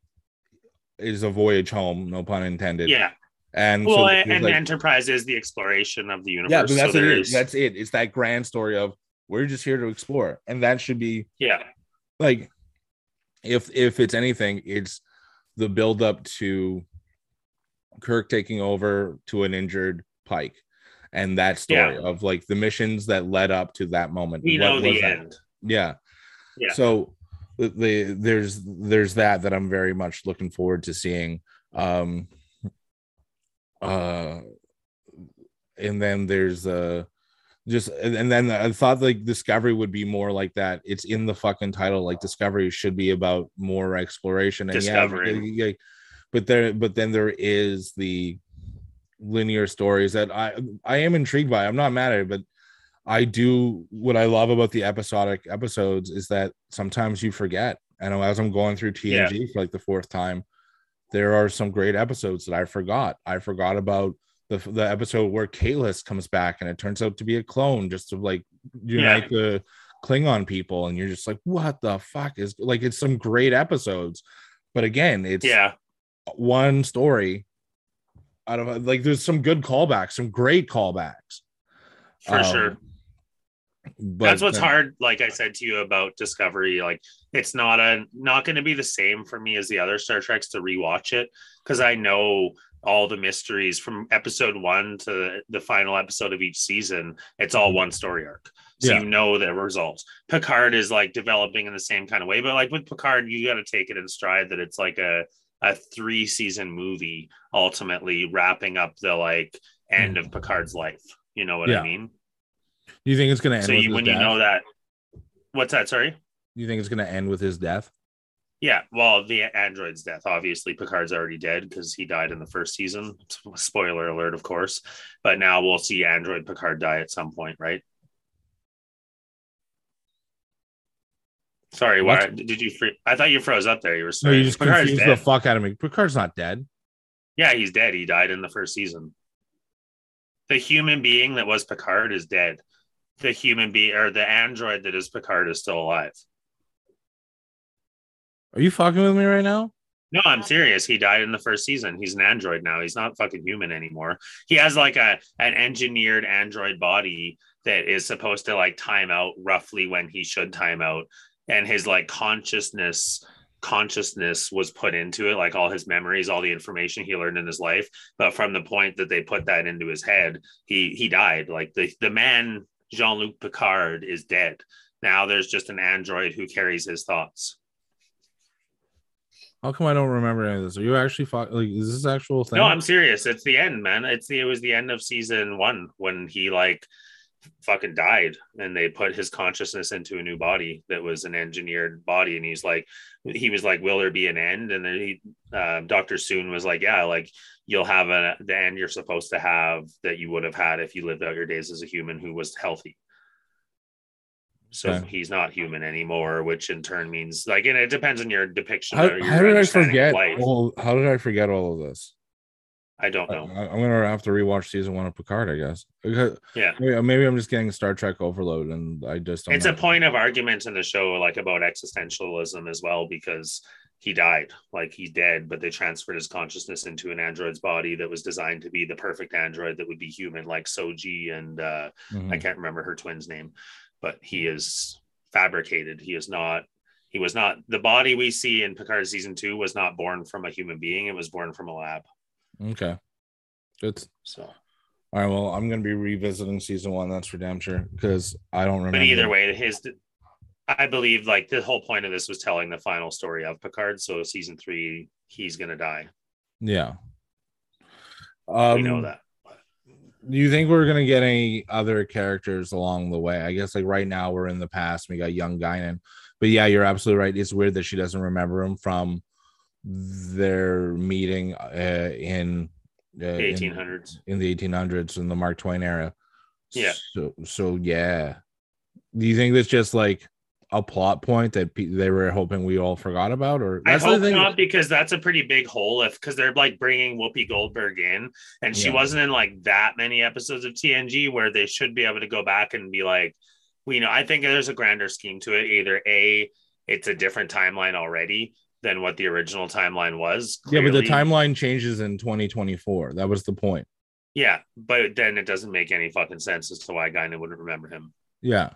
Speaker 2: is a voyage home, no pun intended.
Speaker 3: Yeah.
Speaker 2: And
Speaker 3: Well,
Speaker 2: so
Speaker 3: and,
Speaker 2: like-
Speaker 3: Enterprise is the exploration of the universe.
Speaker 2: yeah,
Speaker 3: so
Speaker 2: that's what it. That's it. It's that grand story of we're just here to explore, and that should be
Speaker 3: yeah.
Speaker 2: like if if it's anything, it's the build up to Kirk taking over to an injured Pike, and that story
Speaker 3: Yeah.
Speaker 2: of like the missions that led up to that moment.
Speaker 3: We
Speaker 2: What
Speaker 3: know
Speaker 2: was
Speaker 3: the
Speaker 2: that?
Speaker 3: end.
Speaker 2: Yeah.
Speaker 3: Yeah.
Speaker 2: So the, the there's there's that that I'm very much looking forward to seeing. Um uh and then there's uh just and, and then I thought like Discovery would be more like that. It's in the fucking title. Like Discovery should be about more exploration and
Speaker 3: Discovering.
Speaker 2: yeah, yeah, but there but then there is the linear stories that I I am intrigued by. I'm not mad at it, but I do what I love about the episodic episodes is that sometimes you forget. I know as I'm going through TNG for like the fourth time, there are some great episodes that I forgot. I forgot about the the episode where Kahless comes back and it turns out to be a clone just to like unite the Klingon people, and you're just like, what the fuck is like? It's some great episodes, but again, it's
Speaker 3: Yeah.
Speaker 2: one story out of like there's some good callbacks, some great callbacks.
Speaker 3: For
Speaker 2: Um,
Speaker 3: sure.
Speaker 2: But
Speaker 3: that's what's
Speaker 2: then-
Speaker 3: hard like i said to you about discovery like it's not a not going to be the same for me as the other star treks to rewatch it because i know all the mysteries from episode one to the final episode of each season. It's all mm-hmm. one story arc. So
Speaker 2: Yeah.
Speaker 3: you know the results. Picard is like developing in the same kind of way but like with picard you got to take it in stride that it's like a a three season movie ultimately wrapping up the like end mm. of picard's life. You know what
Speaker 2: Yeah.
Speaker 3: i mean
Speaker 2: Do you think it's gonna end
Speaker 3: so
Speaker 2: with
Speaker 3: you,
Speaker 2: his
Speaker 3: when
Speaker 2: death?
Speaker 3: you know that what's that sorry
Speaker 2: you think it's gonna end with his death?
Speaker 3: yeah well the android's death obviously picard's already dead because he died in the first season spoiler alert of course but now we'll see android picard die at some point right sorry why did you free i thought you froze up there you were
Speaker 2: No, you just
Speaker 3: Picard's
Speaker 2: confused
Speaker 3: dead.
Speaker 2: the fuck out of me. Picard's not dead.
Speaker 3: yeah he's dead he died in the first season the human being that was picard is dead the human being or the android that is picard is still alive
Speaker 2: Are you fucking with me right now?
Speaker 3: No, I'm serious. He died in the first season. He's an android now. He's not fucking human anymore. He has like a an engineered android body that is supposed to like time out roughly when he should time out. And his like consciousness consciousness was put into it, like all his memories, all the information he learned in his life. But from the point that they put that into his head, he he died. Like the the man Jean-Luc Picard is dead. Now there's just an android who carries his thoughts.
Speaker 2: How come I don't remember any of this? Are you actually fuck like is this actual thing?
Speaker 3: No, I'm serious. It's the end, man. It's the it was the end of season one when he like fucking died and they put his consciousness into a new body that was an engineered body and he's like he was like will there be an end and then he uh, dr Soong was like yeah like you'll have a the end you're supposed to have that you would have had if you lived out your days as a human who was healthy so
Speaker 2: Okay.
Speaker 3: he's not human anymore which in turn means like and it depends on your depiction
Speaker 2: how,
Speaker 3: your
Speaker 2: how did I forget? All, how did I forget all of this?
Speaker 3: i don't know.
Speaker 2: I, am gonna have to rewatch season one of Picard, I guess. Because-
Speaker 3: yeah
Speaker 2: Maybe, maybe I'm just getting Star Trek overload, and I just don't
Speaker 3: it's
Speaker 2: know.
Speaker 3: a point of argument in the show like about existentialism as well because he died like he's dead but they transferred his consciousness into an android's body that was designed to be the perfect android that would be human like soji and uh,
Speaker 2: Mhm.
Speaker 3: i can't remember her twin's name but he is fabricated he is not he was not the body we see in picard season two was not born from a human being it was born from a lab
Speaker 2: Okay, good.
Speaker 3: so
Speaker 2: All right. Well, I'm gonna be revisiting season one. That's for damn sure because I don't remember.
Speaker 3: but either way his i believe like the whole point of this was telling the final story of picard so season three he's gonna die
Speaker 2: Yeah. Um,
Speaker 3: we know that
Speaker 2: Do you think we're gonna get any other characters along the way? I guess like right now we're in the past. We got young Guinan, but yeah, you're absolutely right. It's weird that she doesn't remember him from their meeting uh, in uh, in-
Speaker 3: 1800s.
Speaker 2: in the 1800s in the Mark Twain era.
Speaker 3: Yeah.
Speaker 2: So so yeah. Do you think that's just like a plot point that pe- they were hoping we all forgot about, or
Speaker 3: I
Speaker 2: that's the
Speaker 3: hope
Speaker 2: thing-
Speaker 3: not because that's a pretty big hole. If because they're like bringing Whoopi Goldberg in, and she
Speaker 2: Yeah.
Speaker 3: wasn't in like that many episodes of TNG where they should be able to go back and be like, we know. I think there's a grander scheme to it. Either a, it's a different timeline already than what the original timeline was.
Speaker 2: Yeah, but the timeline changes in 2024. That was the point.
Speaker 3: Yeah, but then it doesn't make any fucking sense as to why Guinan wouldn't remember him.
Speaker 2: Yeah.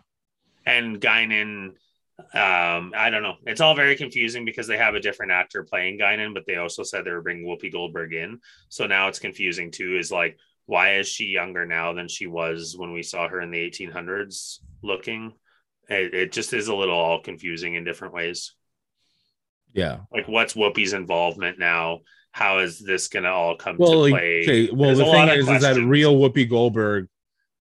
Speaker 3: and Guinan, um, I don't know. It's all very confusing because they have a different actor playing Guinan, but they also said they were bringing Whoopi Goldberg in. So now it's confusing too. Is like, why is she younger now than she was when we saw her in the 1800s looking? It, it just is a little all confusing in different ways.
Speaker 2: Yeah.
Speaker 3: Like, what's Whoopi's involvement now? How is this going to all come
Speaker 2: Well,
Speaker 3: to play?
Speaker 2: okay. Well,
Speaker 3: There's
Speaker 2: the thing is, is that real Whoopi Goldberg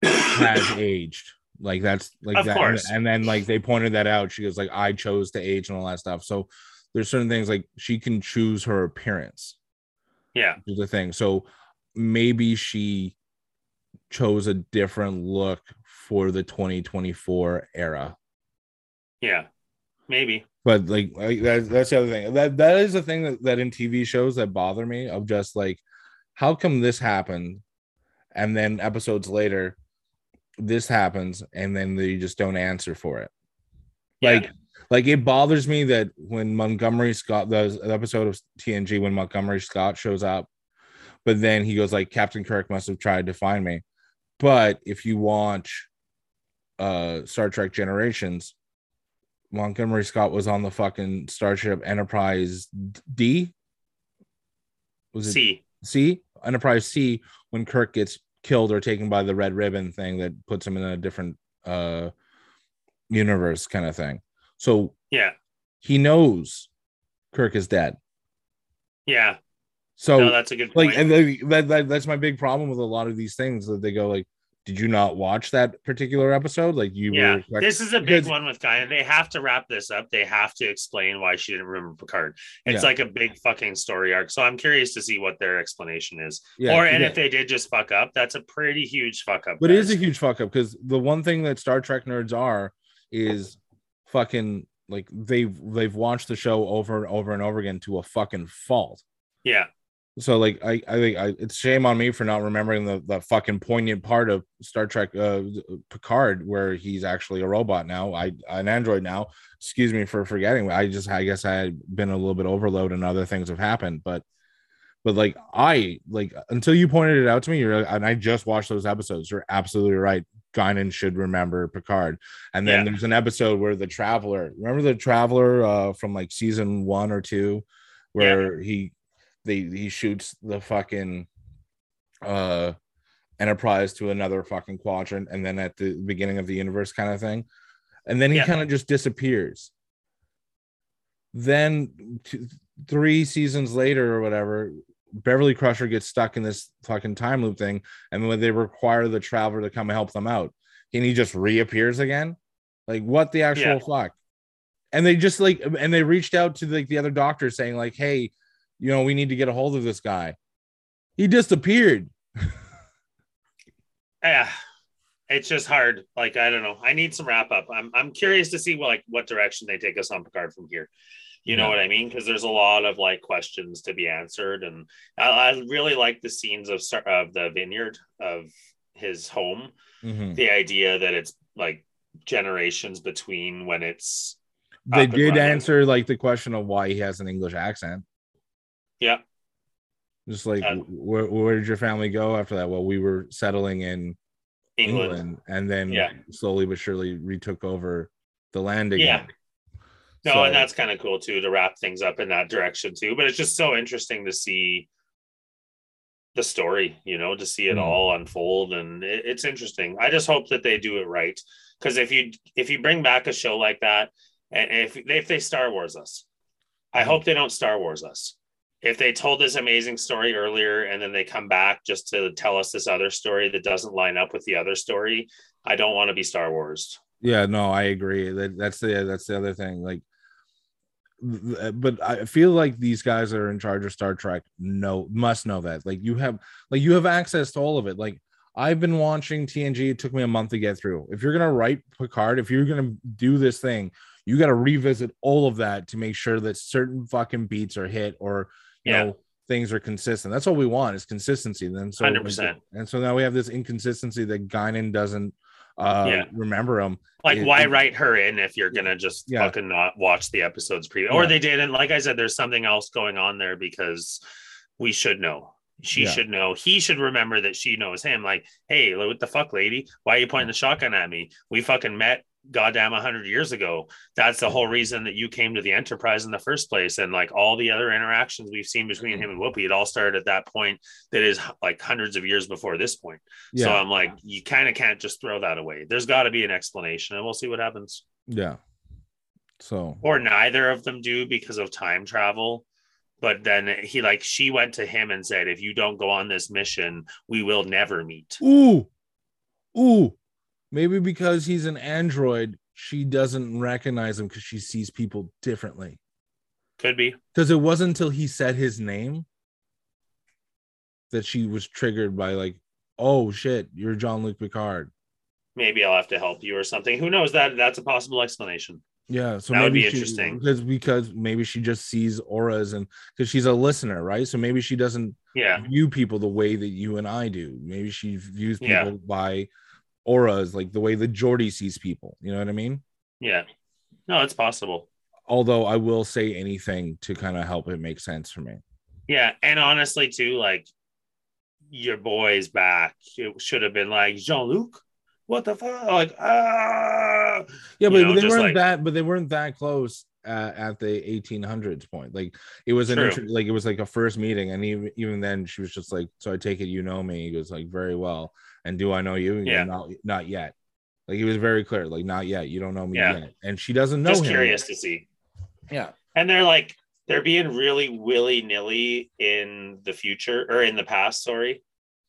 Speaker 2: has aged. Like that's like
Speaker 3: Of
Speaker 2: that.
Speaker 3: course.
Speaker 2: And then like they pointed that out. She goes like, I chose to age and all that stuff. So there's certain things like she can choose her appearance.
Speaker 3: yeah,
Speaker 2: the thing. So maybe she chose a different look for the 2024 era.
Speaker 3: yeah, maybe.
Speaker 2: but like, like that, that's the other thing that that is the thing that, that in tv shows that bother me of just like how come this happened and then episodes later this happens and then they just don't answer for it
Speaker 3: Yeah.
Speaker 2: like like it bothers me that when montgomery scott the episode of tng when montgomery scott shows up but then he goes like captain kirk must have tried to find me but if you watch uh star trek generations Montgomery Scott was on the fucking Starship Enterprise D. Was it
Speaker 3: See,
Speaker 2: C? Enterprise C when Kirk gets killed or taken by the red ribbon thing that puts him in a different uh universe kind of thing. So
Speaker 3: yeah,
Speaker 2: he knows Kirk is dead.
Speaker 3: yeah.
Speaker 2: So
Speaker 3: no, that's a good
Speaker 2: like
Speaker 3: point.
Speaker 2: and they, that, that that's my big problem with a lot of these things that they go like did you not watch that particular episode like you
Speaker 3: yeah,
Speaker 2: were
Speaker 3: this is a big
Speaker 2: because-
Speaker 3: one with Guy, and they have to wrap this up. They have to explain why she didn't remember Picard. It's
Speaker 2: Yeah.
Speaker 3: like a big fucking story arc. So I'm curious to see what their explanation is.
Speaker 2: yeah,
Speaker 3: or and
Speaker 2: yeah.
Speaker 3: if they did just fuck up, that's a pretty huge fuck up.
Speaker 2: But it is a huge fuck up because the one thing that Star Trek nerds are is fucking like they've they've watched the show over and over and over again to a fucking fault.
Speaker 3: yeah,
Speaker 2: So like I I think I, it's shame on me for not remembering the the fucking poignant part of Star Trek uh Picard where he's actually a robot now. I an android now. Excuse me for forgetting. I just I guess I had been a little bit overload and other things have happened, but but like I like until you pointed it out to me, you're and I just watched those episodes. You're absolutely right. Guinan should remember Picard. And then
Speaker 3: Yeah.
Speaker 2: there's an episode where the traveler, remember the traveler uh from like season one or two, where he they he shoots the fucking uh enterprise to another fucking quadrant and then at the beginning of the universe kind of thing and then he
Speaker 3: Yeah.
Speaker 2: kind of just disappears then two, three seasons later or whatever beverly crusher gets stuck in this fucking time loop thing and when they require the traveler to come and help them out and he just reappears again like what the actual
Speaker 3: Yeah.
Speaker 2: fuck and they just like and they reached out to like the other doctor saying like hey you know we need to get a hold of this guy he disappeared
Speaker 3: yeah. It's just hard. Like I don't know. I need some wrap up. I'm I'm curious to see what like what direction they take us on Picard from here. You know what I mean? Because there's a lot of like questions to be answered, and I, I really like the scenes of of the vineyard of his home.
Speaker 2: Mhm.
Speaker 3: The idea that it's like generations between when it's
Speaker 2: they did
Speaker 3: running.
Speaker 2: answer like the question of why he has an english accent
Speaker 3: yeah
Speaker 2: just like
Speaker 3: Uh,
Speaker 2: where, where did your family go after that well we were settling in
Speaker 3: England.
Speaker 2: england, and then
Speaker 3: Yeah.
Speaker 2: slowly but surely retook over the land again
Speaker 3: Yeah. No,
Speaker 2: So-
Speaker 3: and that's kind of cool too to wrap things up in that direction too. But it's just so interesting to see the story, you know, to see it
Speaker 2: Mhm.
Speaker 3: all unfold, and it, it's interesting. I just hope that they do it right because if you if you bring back a show like that, and if if they Star Wars us, I
Speaker 2: Mhm.
Speaker 3: hope they don't Star Wars us if they told this amazing story earlier and then they come back just to tell us this other story that doesn't line up with the other story, I don't want to be Star Wars.
Speaker 2: Yeah, no, I agree. That, that's the that's the other thing. Like, but I feel like these guys that are in charge of Star Trek know must know that. Like, you have like you have access to all of it. Like, I've been watching TNG. It took me a month to get through. If you're gonna write Picard, if you're gonna do this thing, you got to revisit all of that to make sure that certain fucking beats are hit or
Speaker 3: Yeah.
Speaker 2: know things are consistent. That's what we want is consistency. Then so
Speaker 3: 100%.
Speaker 2: and so now we have this inconsistency that Guinan doesn't uh
Speaker 3: Yeah.
Speaker 2: remember him.
Speaker 3: Like,
Speaker 2: It-
Speaker 3: why
Speaker 2: it-
Speaker 3: write her in if you're gonna just
Speaker 2: Yeah.
Speaker 3: fucking not watch the episodes pre? Or
Speaker 2: Yeah.
Speaker 3: they didn't. Like I said, there's something else going on there because we should know. She should know. He should remember that she knows him. Like, hey, what the fuck, lady? Why are you pointing the shotgun at me? We fucking met goddamn a hundred years ago. That's the whole reason that you came to the Enterprise in the first place. And like all the other interactions we've seen between him and mm-hmm. Whoopi, it all started at that point that is like hundreds of years before this point.
Speaker 2: Yeah.
Speaker 3: So I'm like, you kind of can't just throw that away. There's got to be an explanation, and we'll see what happens.
Speaker 2: yeah. So
Speaker 3: Or neither of them do because of time travel. But then he like she went to him and said, if you don't go on this mission, we will never meet.
Speaker 2: ooh, ooh, maybe because he's an android, she doesn't recognize him because she sees people differently.
Speaker 3: Could be.
Speaker 2: Because it wasn't until he said his name that she was triggered by like, oh shit, you're John Luc Picard.
Speaker 3: Maybe I'll have to help you or something. Who knows? That that's a possible explanation.
Speaker 2: Yeah, so
Speaker 3: That would be
Speaker 2: she-
Speaker 3: interesting.
Speaker 2: because because maybe she just sees auras and because she's a listener, right? So maybe she doesn't
Speaker 3: Yeah.
Speaker 2: view people the way that you and I do. Maybe she views people
Speaker 3: Yeah.
Speaker 2: by auras, like the way that Geordi sees people. You know what I mean?
Speaker 3: Yeah. No, it's possible.
Speaker 2: Although I will say anything to kind of help it make sense for me.
Speaker 3: Yeah. And honestly, too, like your boy's back. It should have been like Jean Luc. What the fuck? Like, ah.
Speaker 2: Yeah,
Speaker 3: You
Speaker 2: but
Speaker 3: know,
Speaker 2: they weren't
Speaker 3: like-
Speaker 2: that, but they weren't that close uh, at the 1800s point. Like it was an intro, like it was like a first meeting, and even even then she was just like, "So I take it you know me." He goes like, "Very well." And do I know you? He
Speaker 3: Yeah.
Speaker 2: not not yet. Like he was very clear, like not yet. You don't know me
Speaker 3: Yeah.
Speaker 2: yet, and she doesn't know
Speaker 3: Just
Speaker 2: him.
Speaker 3: curious
Speaker 2: yet.
Speaker 3: to see.
Speaker 2: Yeah,
Speaker 3: And they're like, they're being really willy nilly in the future or in the past, sorry.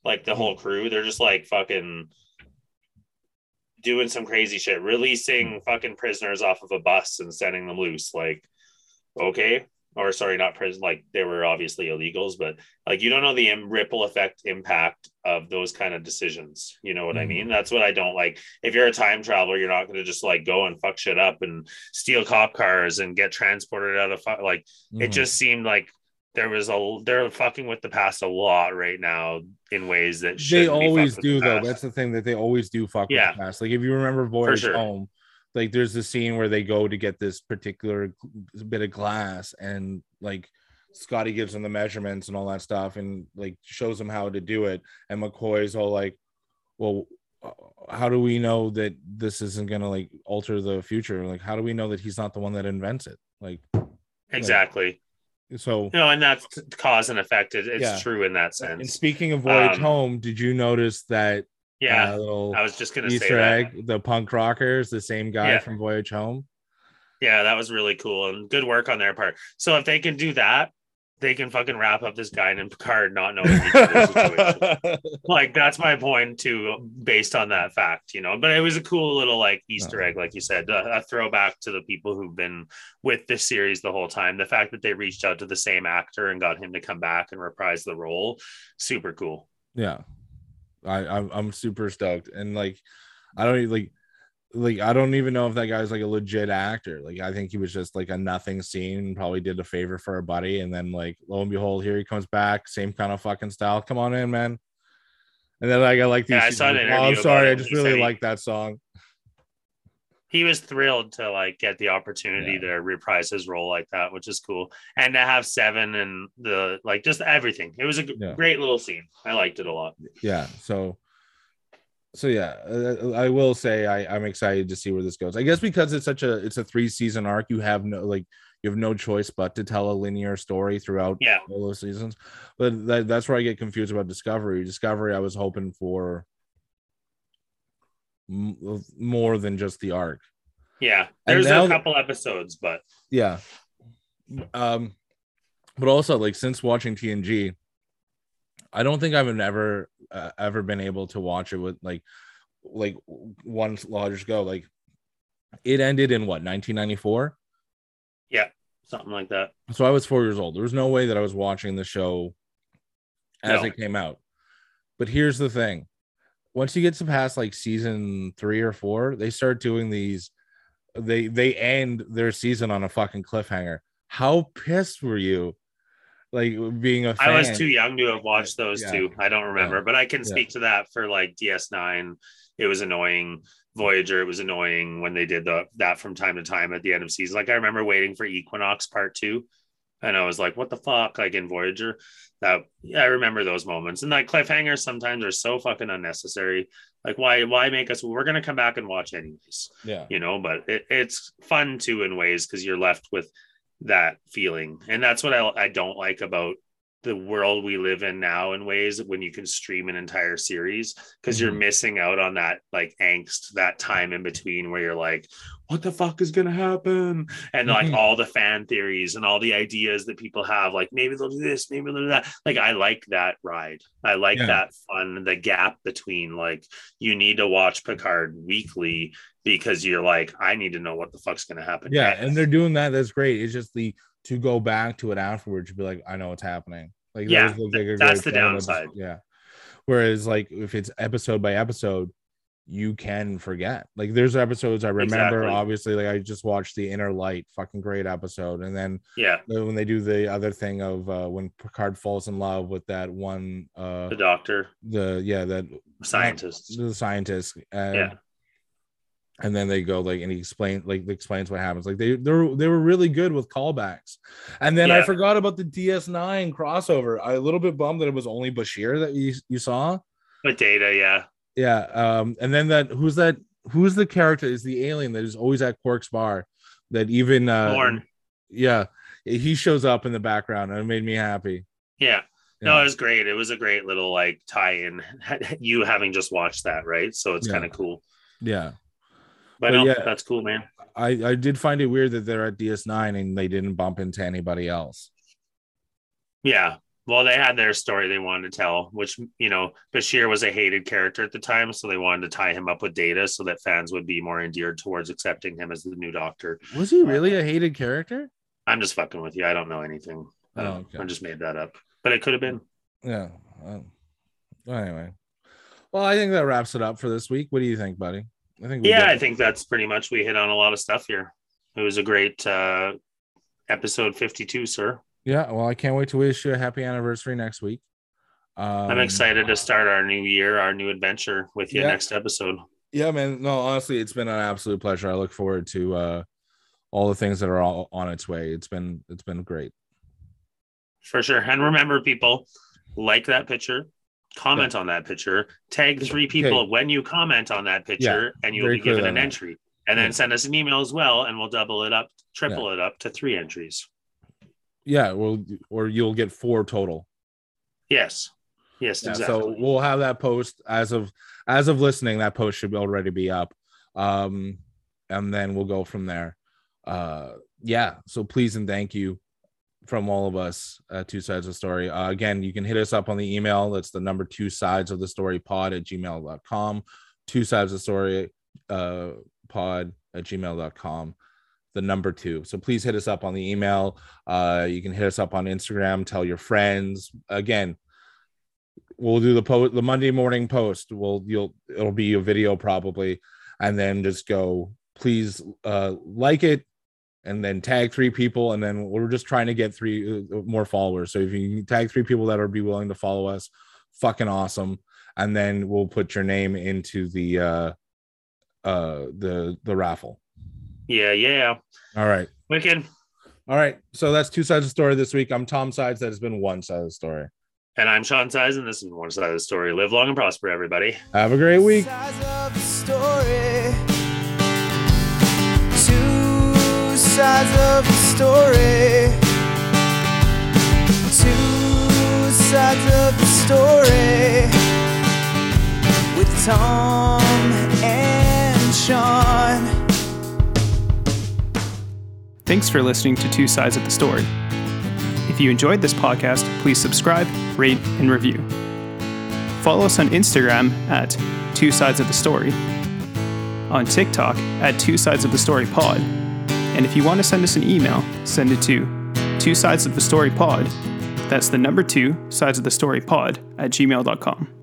Speaker 3: Like the mm-hmm. whole crew, they're just like fucking doing some crazy shit, releasing mm. fucking prisoners off of a bus and sending them loose. Like, okay. Or sorry, not prison. Like they were obviously illegals, but like you don't know the im- ripple effect impact of those kind of decisions. You know what I
Speaker 2: Mhm.
Speaker 3: mean? That's what I don't like. If you're a time traveler, you're not going to just like go and fuck shit up and steal cop cars and get transported out of fu- like it
Speaker 2: Mhm.
Speaker 3: just seemed like there was a they're fucking with the past a lot right now in ways that
Speaker 2: they always do
Speaker 3: the
Speaker 2: though. That's the thing that they always do fuck
Speaker 3: Yeah.
Speaker 2: with the past. Like if you remember Voyage
Speaker 3: sure.
Speaker 2: Home, like there's the scene where they go to get this particular bit of glass and like Scotty gives them the measurements and all that stuff and like shows them how to do it. And McCoy's all like, Well, uh, how do we know that this isn't gonna like alter the future? Like, how do we know that he's not the one that invents it? Like,
Speaker 3: exactly
Speaker 2: so
Speaker 3: no and that's cause and effect it, it's
Speaker 2: Yeah.
Speaker 3: true in that sense and
Speaker 2: speaking of Voyage
Speaker 3: Um,
Speaker 2: Home, did you notice that
Speaker 3: yeah
Speaker 2: uh, little
Speaker 3: i was just gonna say
Speaker 2: Easter
Speaker 3: that.
Speaker 2: egg, the punk rockers, the same guy
Speaker 3: Yeah.
Speaker 2: from Voyage Home.
Speaker 3: yeah that was really cool and good work on their part. So if they can do that they can fucking wrap up this guy in Picard not knowing like that's my point too based on that fact you know? But it was a cool little like easter
Speaker 2: Uh-huh.
Speaker 3: egg like you said a, a throwback to the people who've been with this series the whole time. The fact that they reached out to the same actor and got him to come back and reprise the role super cool.
Speaker 2: Yeah, I I'm, I'm super stoked, and like I don't even, like like I don't even know if that guy's like a legit actor. Like I think he was just like a nothing scene, probably did a favor for a buddy, and then like lo and behold, here he comes back, same kind of fucking style. Come on in, man. And then like I like these.
Speaker 3: Yeah, I saw an
Speaker 2: oh, I'm sorry, I just really like that song.
Speaker 3: He was thrilled to like get the opportunity
Speaker 2: Yeah.
Speaker 3: to reprise his role like that which is cool. And to have seven and the like just everything. It was a
Speaker 2: Yeah.
Speaker 3: great little scene. I liked it a lot.
Speaker 2: Yeah so so yeah uh, i will say I, i'm excited to see where this goes. I guess because it's such a it's a three season arc you have no like you have no choice but to tell a linear story throughout
Speaker 3: Yeah.
Speaker 2: all those seasons. But that, that's where i get confused about discovery. Discovery i was hoping for m- more than just the arc
Speaker 3: yeah there's a couple episodes but
Speaker 2: yeah um but also like since watching TNG, I don't think I've ever uh, ever been able to watch it with like like one large go. Like it ended in what 1994.
Speaker 3: Yeah, something like that.
Speaker 2: So I was four years old. There was no way that I was watching the show as
Speaker 3: No.
Speaker 2: it came out. But here's the thing: once you get to past like season three or four, they start doing these. They they end their season on a fucking cliffhanger. How pissed were you? Like being a fan.
Speaker 3: I was too young to have watched those
Speaker 2: Yeah.
Speaker 3: two. I don't remember, but I can
Speaker 2: Yeah.
Speaker 3: speak to that for like DS9. It was annoying. Voyager, it was annoying when they did the that from time to time at the end of season. Like I remember waiting for Equinox Part Two, and I was like, "What the fuck?" Like in Voyager, that yeah, I remember those moments. And like cliffhangers sometimes are so fucking unnecessary. Like why why make us? We're gonna come back and watch anyways
Speaker 2: Yeah.
Speaker 3: you know but it, it's fun too in ways because you're left with that feeling and that's what I, I don't like about the world we live in now in ways when you can stream an entire series because you're
Speaker 2: Mhm.
Speaker 3: missing out on that like angst that time in between where you're like what the fuck is gonna happen and like
Speaker 2: Mhm.
Speaker 3: all the fan theories and all the ideas that people have like maybe they'll do this maybe they'll do that like i like that ride i like
Speaker 2: Yeah.
Speaker 3: that fun the gap between like you need to watch picard weekly because you're like i need to know what the fuck's gonna happen
Speaker 2: Yeah,
Speaker 3: next.
Speaker 2: and they're doing that. That's great. It's just the to go back to it afterwards, you'd be like, I know what's happening. Like,
Speaker 3: Yeah,
Speaker 2: look like
Speaker 3: that's the
Speaker 2: film episode.
Speaker 3: downside.
Speaker 2: Yeah. Whereas, like, if it's episode by episode, you can forget. Like, there's episodes I remember.
Speaker 3: Exactly.
Speaker 2: Obviously, like I just watched the Inner Light, fucking great episode, and then
Speaker 3: yeah
Speaker 2: when they do the other thing of uh, when Picard falls in love with that one, uh,
Speaker 3: the doctor
Speaker 2: the yeah, that
Speaker 3: scientist
Speaker 2: the scientist. And,
Speaker 3: Yeah.
Speaker 2: And then they go like, and he explains like explains what happens. Like they they were they were really good with callbacks. And then I forgot about the DS9 crossover. I a little bit bummed that it was only Bashir that you you saw.
Speaker 3: with data yeah
Speaker 2: Yeah. Um. And then that who's that? Who's the character? Is the alien that is always at Quark's bar? That even uh,
Speaker 3: Morn.
Speaker 2: Yeah, he shows up in the background and it made me happy.
Speaker 3: yeah no it was great it was a great little like tie-in you having just watched that right so it's
Speaker 2: Yeah.
Speaker 3: kind of cool
Speaker 2: Yeah.
Speaker 3: But,
Speaker 2: But
Speaker 3: no
Speaker 2: yeah.
Speaker 3: that's cool man
Speaker 2: I, I did find it weird that they're at DS9 and they didn't bump into anybody else.
Speaker 3: Yeah. Well, they had their story they wanted to tell, which, you know, Bashir was a hated character at the time. So they wanted to tie him up with data so that fans would be more endeared towards accepting him as the new doctor.
Speaker 2: Was he really a hated character?
Speaker 3: I'm just fucking with you. I don't know anything. I,
Speaker 2: Oh,
Speaker 3: don't-
Speaker 2: okay.
Speaker 3: I just made that up, but it could have been.
Speaker 2: Yeah. Um, anyway. Well, I think that wraps it up for this week. What do you think, buddy? I think
Speaker 3: Yeah, I think that's pretty much we hit on a lot of stuff here. It was a great uh, episode 52, sir.
Speaker 2: Yeah. Well, I can't wait to wish you a happy anniversary next week. Um,
Speaker 3: I'm excited to start our new year, our new adventure with you
Speaker 2: Yeah.
Speaker 3: next episode.
Speaker 2: Yeah, man. No, honestly, it's been an absolute pleasure. I look forward to uh, all the things that are all on its way. It's been it's been great.
Speaker 3: For sure. And remember, people, like that picture, comment on that picture, tag three people
Speaker 2: Okay.
Speaker 3: when you comment on that picture, and you'll
Speaker 2: very
Speaker 3: be given an
Speaker 2: that.
Speaker 3: entry. And then
Speaker 2: Yeah.
Speaker 3: send us an email as well, and we'll double it up, triple it up to three entries.
Speaker 2: Yeah. Well, or you'll get four total.
Speaker 3: Yes. Yes,
Speaker 2: Yeah,
Speaker 3: exactly.
Speaker 2: So we'll have that post as of as of listening. That post should already be up, um, and then we'll go from there. Uh, yeah. So please and thank you from all of us at Two Sides of the Story. Uh, again, you can hit us up on the email. That's the number two sides of the story pod at gmail.com. Two sides of the story uh, pod at gmail.com. The number two. So please hit us up on the email. Uh, you can hit us up on Instagram. Tell your friends. Again, we'll do the post the Monday morning post. We'll you'll it'll be a video probably, and then just go please uh like it and then tag three people and then we're just trying to get three uh, more followers. So if you tag three people that are be willing to follow us fucking awesome. And then we'll put your name into the uh uh the the raffle.
Speaker 3: Yeah, yeah.
Speaker 2: all right.
Speaker 3: Wicked.
Speaker 2: all right. So that's two sides of the story this week. I'm tom sides. That has been one side of the story.
Speaker 3: And I'm Sean sides and this is one side of the story. Live long and prosper, everybody.
Speaker 2: have a great week
Speaker 1: sides of the story. Two sides of the story. With Tom and Sean.
Speaker 4: Thanks for listening to Two Sides of the Story. If you enjoyed this podcast, please subscribe, rate, and review. Follow us on Instagram at Two Sides of the Story, on TikTok at Two Sides of the Story Pod, and if you want to send us an email, send it to Two Sides of the Story Pod. That's the number two sides of the story pod at gmail.com.